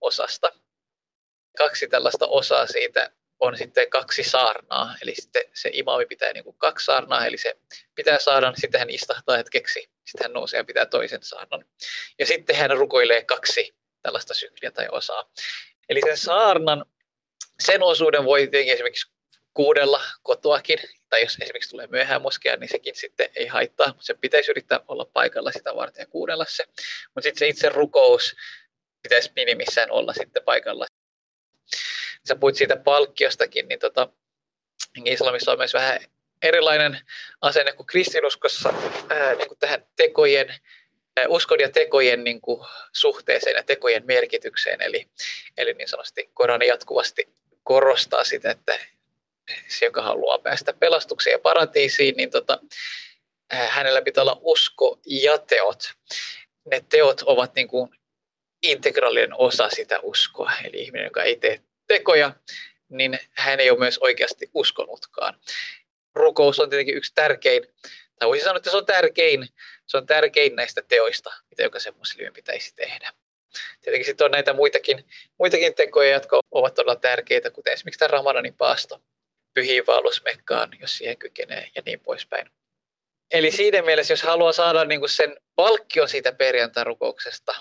osasta. Kaksi tällaista osaa siitä on sitten kaksi saarnaa, eli sitten se imami pitää niin kuin kaksi saarnaa, eli se pitää saada, niin sitten hän istahtaa hetkeksi, sitten hän nousee ja pitää toisen saarnan. Ja sitten hän rukoilee kaksi tällaista sykliä tai osaa. Eli sen saarnan, sen osuuden voi tietenkin esimerkiksi kuudella kotoakin, tai jos esimerkiksi tulee myöhään moskea, niin sekin sitten ei haittaa, mutta se pitäisi yrittää olla paikalla sitä varten ja kuudella se. Mutta sitten se itse rukous pitäisi minimissään olla sitten paikalla. Sä puhuit siitä palkkiostakin, niin tota, islamissa on myös vähän erilainen asenne kuin kristinuskossa ää, niin kuin tähän tekojen, ää, uskon ja tekojen niin kuin, suhteeseen ja tekojen merkitykseen. Eli, eli niin sanotusti Korani jatkuvasti korostaa sitä, että se, joka haluaa päästä pelastukseen ja paratiisiin, niin tota, hänellä pitää olla usko ja teot. Ne teot ovat niin kuin integraalinen osa sitä uskoa. Eli ihminen, joka ei tee tekoja, niin hän ei ole myös oikeasti uskonutkaan. Rukous on tietenkin yksi tärkein, tai voisi sanoa, että se on tärkein, se on tärkein näistä teoista, mitä jokaisen muslimin pitäisi tehdä. Tietenkin sitten on näitä muitakin, muitakin tekoja, jotka ovat todella tärkeitä, kuten esimerkiksi tämä Ramadanin paasto, pyhiin vaellusmekkaan, jos siihen kykenee ja niin poispäin. Eli siinä mielessä, jos haluaa saada niin kuin sen palkkion siitä perjantarukouksesta,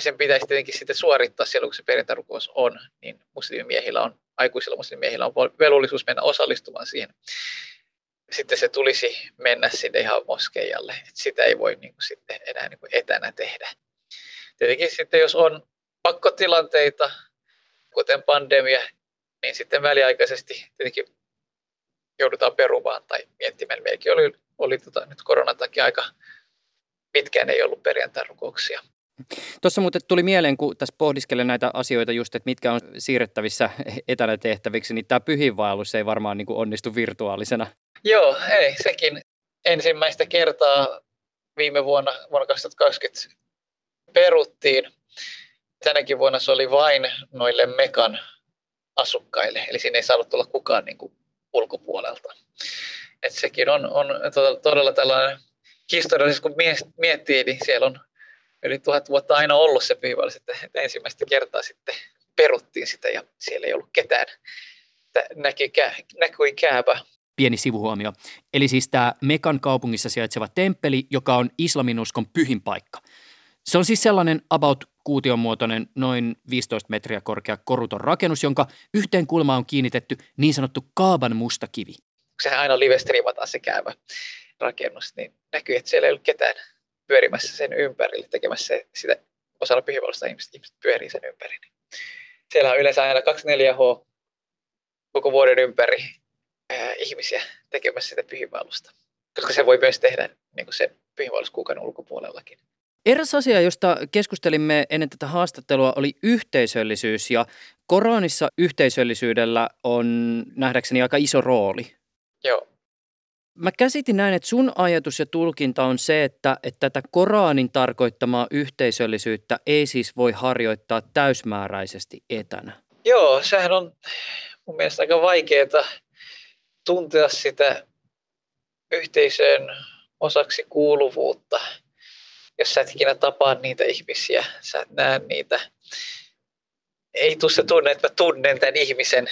sen pitäisi tietenkin sitten suorittaa silloin, kun se perjantarukous on, niin muslimimiehillä on, aikuisilla muslimimiehillä on velvollisuus mennä osallistumaan siihen. Sitten se tulisi mennä sinne ihan moskeijalle, että sitä ei voi niin kuin sitten enää niin kuin etänä tehdä. Tietenkin sitten, jos on pakkotilanteita, kuten pandemia, niin sitten väliaikaisesti tietenkin joudutaan perumaan tai miettimään. Meilläkin oli, oli tota, nyt koronan takia aika pitkään ei ollut perjantai-rukouksia. Tuossa muuten tuli mieleen, kun tässä pohdiskelen näitä asioita just, että mitkä on siirrettävissä etänä tehtäviksi, niin tämä pyhinvaellus ei varmaan niin kuin onnistu virtuaalisena. Joo, ei, sekin ensimmäistä kertaa viime vuonna, vuonna 2020 peruttiin. Tänäkin vuonna se oli vain noille Mekan asukkaille, eli siinä ei saanut tulla kukaan niin kuin ulkopuolelta. Et sekin on, on todella tällainen historiallisesti, kun miettii, niin siellä on yli tuhat vuotta aina ollut se pyhivallis, että, ensimmäistä kertaa sitten peruttiin sitä ja siellä ei ollut ketään. Näki, näkyi kääpä. Pieni sivuhuomio. Eli siis tämä Mekan kaupungissa sijaitseva temppeli, joka on islaminuskon pyhin paikka. Se on siis sellainen about kuution muotoinen, noin 15 metriä korkea koruton rakennus, jonka yhteen kulmaan on kiinnitetty niin sanottu Kaaban musta kivi. Sehän aina livestriivataan se käyvä rakennus, niin näkyy, että siellä ei ollut ketään pyörimässä sen ympärille, tekemässä sitä osalla pyhiinvaellusta ihmiset, ihmiset pyörii sen ympäri. Niin siellä on yleensä aina 24H koko vuoden ympäri ää, ihmisiä tekemässä sitä pyhiinvaellusta, koska se voi myös tehdä niin kuin sen pyhiinvaelluskuukauden ulkopuolellakin. Eräs asia, josta keskustelimme ennen tätä haastattelua, oli yhteisöllisyys ja Koranissa yhteisöllisyydellä on nähdäkseni aika iso rooli. Joo. Mä käsitin näin, että sun ajatus ja tulkinta on se, että, että tätä Koranin tarkoittamaa yhteisöllisyyttä ei siis voi harjoittaa täysmääräisesti etänä. Joo, sehän on mun mielestä aika vaikeaa tuntea sitä yhteisöön osaksi kuuluvuutta – jos sä et ikinä tapaa niitä ihmisiä, sä et näe niitä. Ei tule se tunne, että mä tunnen tämän ihmisen,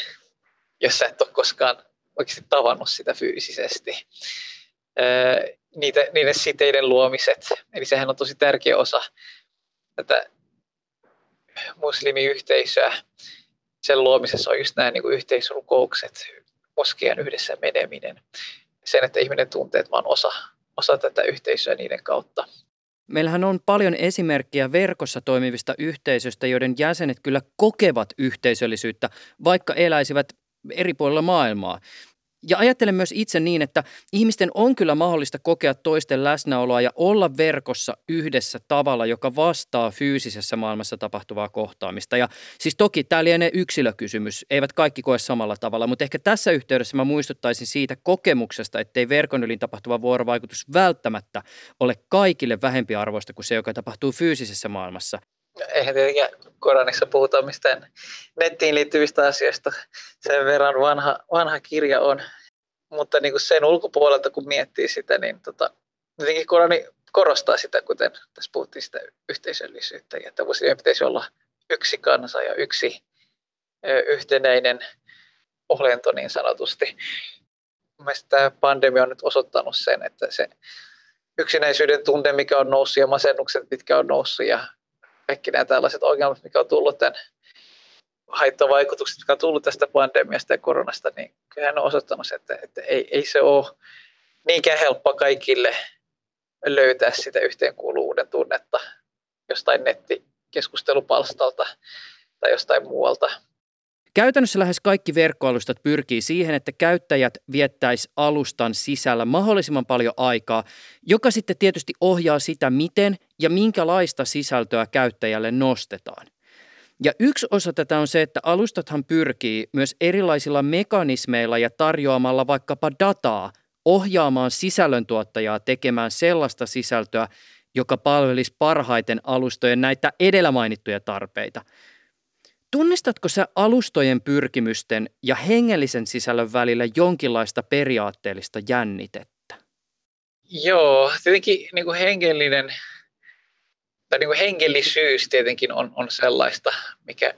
jos sä et ole koskaan oikeasti tavannut sitä fyysisesti. niitä, niiden siteiden luomiset, eli sehän on tosi tärkeä osa tätä muslimiyhteisöä. Sen luomisessa on just nämä niin kuin yhteisrukoukset, moskean yhdessä meneminen. Sen, että ihminen tuntee, että oon osa, osa tätä yhteisöä niiden kautta. Meillähän on paljon esimerkkejä verkossa toimivista yhteisöistä, joiden jäsenet kyllä kokevat yhteisöllisyyttä, vaikka eläisivät eri puolilla maailmaa. Ja ajattelen myös itse niin, että ihmisten on kyllä mahdollista kokea toisten läsnäoloa ja olla verkossa yhdessä tavalla, joka vastaa fyysisessä maailmassa tapahtuvaa kohtaamista. Ja siis toki tämä lienee yksilökysymys, eivät kaikki koe samalla tavalla, mutta ehkä tässä yhteydessä mä muistuttaisin siitä kokemuksesta, ettei verkon ylin tapahtuva vuorovaikutus välttämättä ole kaikille vähempiarvoista kuin se, joka tapahtuu fyysisessä maailmassa eihän tietenkään Koranissa puhuta mistään nettiin liittyvistä asioista. Sen verran vanha, vanha kirja on. Mutta niin kuin sen ulkopuolelta, kun miettii sitä, niin tota, jotenkin Korani korostaa sitä, kuten tässä puhuttiin sitä yhteisöllisyyttä, ja että meidän pitäisi olla yksi kansa ja yksi yhtenäinen olento niin sanotusti. Mielestäni tämä pandemia on nyt osoittanut sen, että se yksinäisyyden tunne, mikä on noussut ja masennukset, mitkä on noussut ja kaikki nämä tällaiset ongelmat, mikä on tullut tämän haittavaikutukset, jotka on tullut tästä pandemiasta ja koronasta, niin kyllähän on osoittanut, että, että ei, ei se ole niinkään helppoa kaikille löytää sitä yhteenkuuluvuuden tunnetta jostain nettikeskustelupalstalta tai jostain muualta. Käytännössä lähes kaikki verkkoalustat pyrkii siihen, että käyttäjät viettäisi alustan sisällä mahdollisimman paljon aikaa, joka sitten tietysti ohjaa sitä, miten ja minkälaista sisältöä käyttäjälle nostetaan. Ja yksi osa tätä on se, että alustathan pyrkii myös erilaisilla mekanismeilla ja tarjoamalla vaikkapa dataa ohjaamaan sisällöntuottajaa tekemään sellaista sisältöä, joka palvelisi parhaiten alustojen näitä edellä mainittuja tarpeita. Tunnistatko sä alustojen pyrkimysten ja hengellisen sisällön välillä jonkinlaista periaatteellista jännitettä? Joo, tietenkin niin kuin hengellinen tai niin kuin hengellisyys tietenkin on, on sellaista, mikä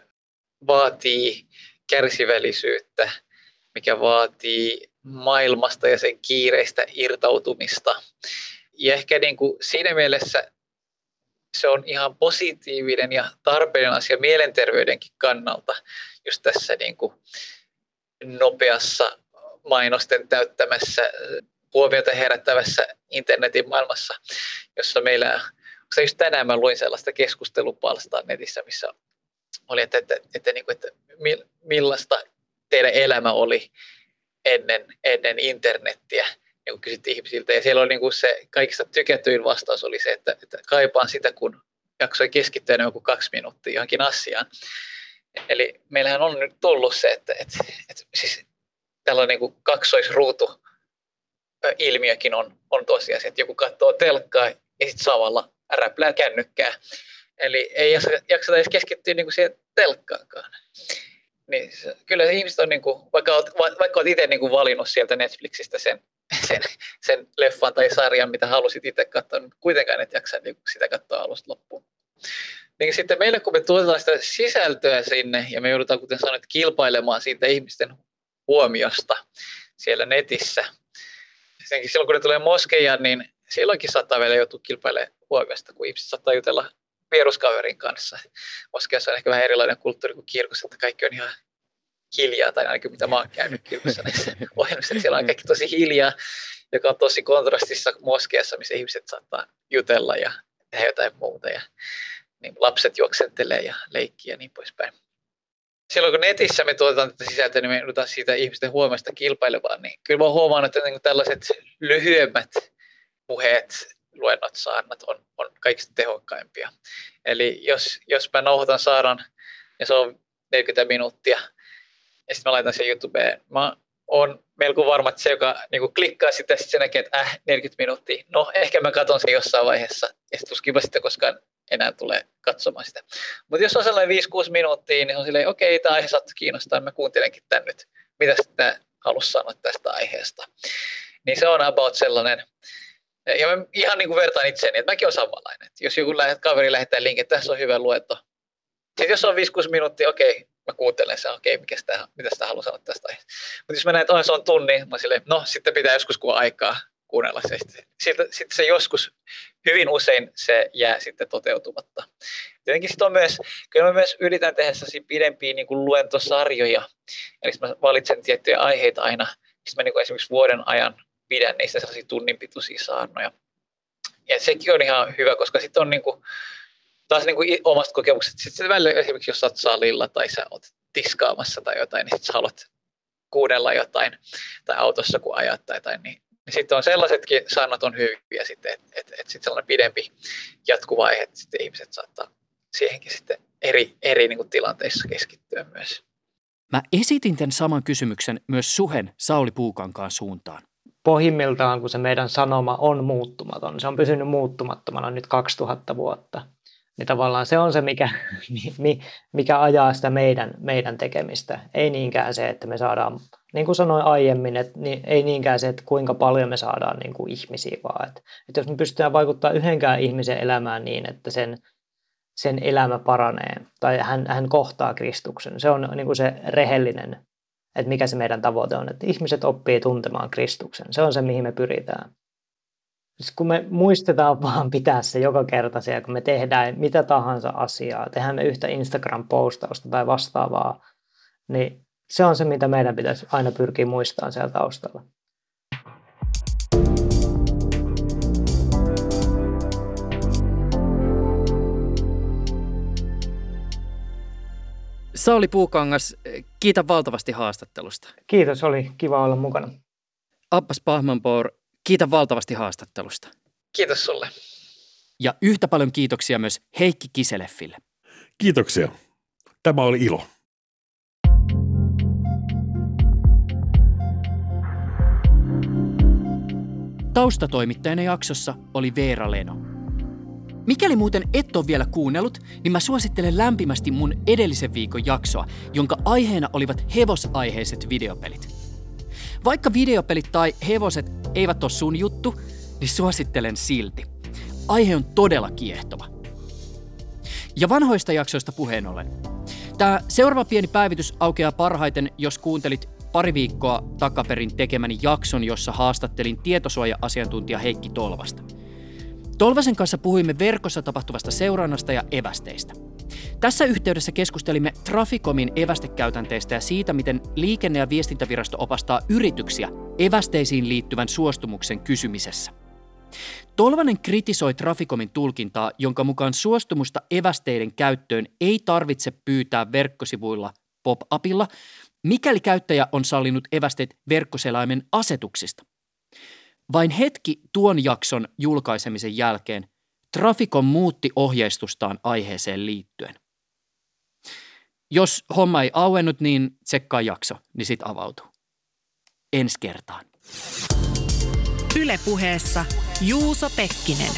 vaatii kärsivällisyyttä, mikä vaatii maailmasta ja sen kiireistä irtautumista. Ja ehkä niin kuin siinä mielessä se on ihan positiivinen ja tarpeellinen asia mielenterveydenkin kannalta, just tässä niin kuin nopeassa mainosten täyttämässä, huomiota herättävässä internetin maailmassa, jossa meillä se just tänään mä luin sellaista keskustelupalstaa netissä, missä oli, että, että, että, niin että millaista teidän elämä oli ennen, ennen internettiä, niin kun kysyttiin ihmisiltä. Ja siellä oli niin kuin se kaikista tykätyin vastaus oli se, että, että kaipaan sitä, kun jaksoi keskittyä enemmän kuin kaksi minuuttia johonkin asiaan. Eli meillähän on nyt tullut se, että, että, että siis tällainen niin kaksoisruutu ilmiökin on, on tosiasia, että joku katsoo telkkaa ja sitten samalla räplää kännykkää. Eli ei jakseta edes keskittyä niin kuin siihen telkkaankaan. Niin kyllä ihmiset on, niin kuin, vaikka olet, vaikka olet itse niin kuin valinnut sieltä Netflixistä sen, sen, sen leffan tai sarjan, mitä halusit itse katsoa, niin kuitenkaan et jaksa niin sitä katsoa alusta loppuun. Niin sitten meille, kun me tuotetaan sitä sisältöä sinne, ja me joudutaan, kuten sanoit, kilpailemaan siitä ihmisten huomiosta siellä netissä. Senkin silloin, kun ne tulee moskeja, niin silloinkin saattaa vielä joutua kilpailemaan huomiosta, kun ihmiset saattaa jutella vieruskaverin kanssa. Moskeassa on ehkä vähän erilainen kulttuuri kuin kirkossa, että kaikki on ihan hiljaa, tai ainakin mitä mä oon käynyt kirkossa näissä ohjelmissa, niin siellä on kaikki tosi hiljaa, joka on tosi kontrastissa moskeassa, missä ihmiset saattaa jutella ja tehdä jotain muuta, ja niin lapset juoksentelee ja leikkiä ja niin poispäin. Silloin kun netissä me tuotetaan tätä sisältöä, niin me joudutaan siitä ihmisten huomiosta kilpailemaan, niin kyllä mä oon huomannut, että niin tällaiset lyhyemmät puheet, luennot, saarnat on, on kaikista tehokkaimpia. Eli jos, jos mä nauhoitan saaran ja se on 40 minuuttia, ja sitten mä laitan sen YouTubeen, mä oon melko varma, että se, joka niin klikkaa sitä, sitten se näkee, että äh, 40 minuuttia. No, ehkä mä katson sen jossain vaiheessa, ja sitten tuskinpa sitten koskaan enää tulee katsomaan sitä. Mutta jos on sellainen 5-6 minuuttia, niin on silleen, okei, okay, tämä aihe saattaa kiinnostaa, mä kuuntelenkin tämän nyt. Mitä sitten halusi sanoa tästä aiheesta? Niin se on about sellainen ja mä ihan niin kuin vertaan itseäni, että mäkin olen samanlainen. Jos joku lähet, kaveri lähettää linkin, että tässä on hyvä luetto. Sitten jos on 5-6 minuuttia, okei, mä kuuntelen sen, okei, mikä sitä, mitä sitä haluaa sanoa tästä aiheesta. Mutta jos mä näen, että se on tunni, mä silleen, no sitten pitää joskus kun aikaa kuunnella se. Sitten, sitten se joskus, hyvin usein se jää sitten toteutumatta. Tietenkin sitten on myös, kyllä mä myös yritän tehdä sellaisia pidempiä niin kuin luentosarjoja. Eli mä valitsen tiettyjä aiheita aina. Sitten mä niin kuin esimerkiksi vuoden ajan pidän niistä sellaisia tunnin pituisia saarnoja. Ja sekin on ihan hyvä, koska sitten on niinku, taas niinku omasta kokemuksesta, sitten välillä esimerkiksi jos olet salilla tai sä oot tiskaamassa tai jotain, niin sitten sä haluat kuunnella jotain tai autossa kun ajat tai jotain, niin, niin sitten on sellaisetkin saarnat on hyviä sitten, että et, et sitten sellainen pidempi jatkuva aihe, että sitten ihmiset saattaa siihenkin sitten eri, eri niin kuin tilanteissa keskittyä myös. Mä esitin tämän saman kysymyksen myös Suhen Sauli Puukankaan suuntaan pohjimmiltaan, kun se meidän sanoma on muuttumaton, se on pysynyt muuttumattomana nyt 2000 vuotta, niin tavallaan se on se, mikä, mikä ajaa sitä meidän, meidän tekemistä. Ei niinkään se, että me saadaan niin kuin sanoin aiemmin, että niin, ei niinkään se, että kuinka paljon me saadaan niin kuin ihmisiä, vaan että, että jos me pystytään vaikuttaa yhdenkään ihmisen elämään niin, että sen, sen elämä paranee tai hän, hän kohtaa Kristuksen, se on niin kuin se rehellinen, että mikä se meidän tavoite on, että ihmiset oppii tuntemaan Kristuksen. Se on se, mihin me pyritään. Siis kun me muistetaan vaan pitää se joka kerta siellä, kun me tehdään mitä tahansa asiaa, tehdään me yhtä Instagram-postausta tai vastaavaa, niin se on se, mitä meidän pitäisi aina pyrkiä muistamaan siellä taustalla. Sauli Puukangas, kiitän valtavasti haastattelusta. Kiitos, oli kiva olla mukana. Appas Pahmanpour, kiitän valtavasti haastattelusta. Kiitos sulle. Ja yhtä paljon kiitoksia myös Heikki Kiseleffille. Kiitoksia. Tämä oli ilo. Taustatoimittajana jaksossa oli Veera Leno. Mikäli muuten et ole vielä kuunnellut, niin mä suosittelen lämpimästi mun edellisen viikon jaksoa, jonka aiheena olivat hevosaiheiset videopelit. Vaikka videopelit tai hevoset eivät ole sun juttu, niin suosittelen silti. Aihe on todella kiehtova. Ja vanhoista jaksoista puheen ollen. Tämä seuraava pieni päivitys aukeaa parhaiten, jos kuuntelit pari viikkoa takaperin tekemäni jakson, jossa haastattelin tietosuoja-asiantuntija Heikki Tolvasta. Tolvasen kanssa puhuimme verkossa tapahtuvasta seurannasta ja evästeistä. Tässä yhteydessä keskustelimme Traficomin evästekäytänteistä ja siitä, miten liikenne- ja viestintävirasto opastaa yrityksiä evästeisiin liittyvän suostumuksen kysymisessä. Tolvanen kritisoi Traficomin tulkintaa, jonka mukaan suostumusta evästeiden käyttöön ei tarvitse pyytää verkkosivuilla pop-upilla, mikäli käyttäjä on sallinut evästeet verkkoselaimen asetuksista. Vain hetki tuon jakson julkaisemisen jälkeen Trafikon muutti ohjeistustaan aiheeseen liittyen. Jos homma ei auennut, niin tsekkaa jakso, niin sit avautuu. Ensi kertaan. Ylepuheessa Juuso Pekkinen.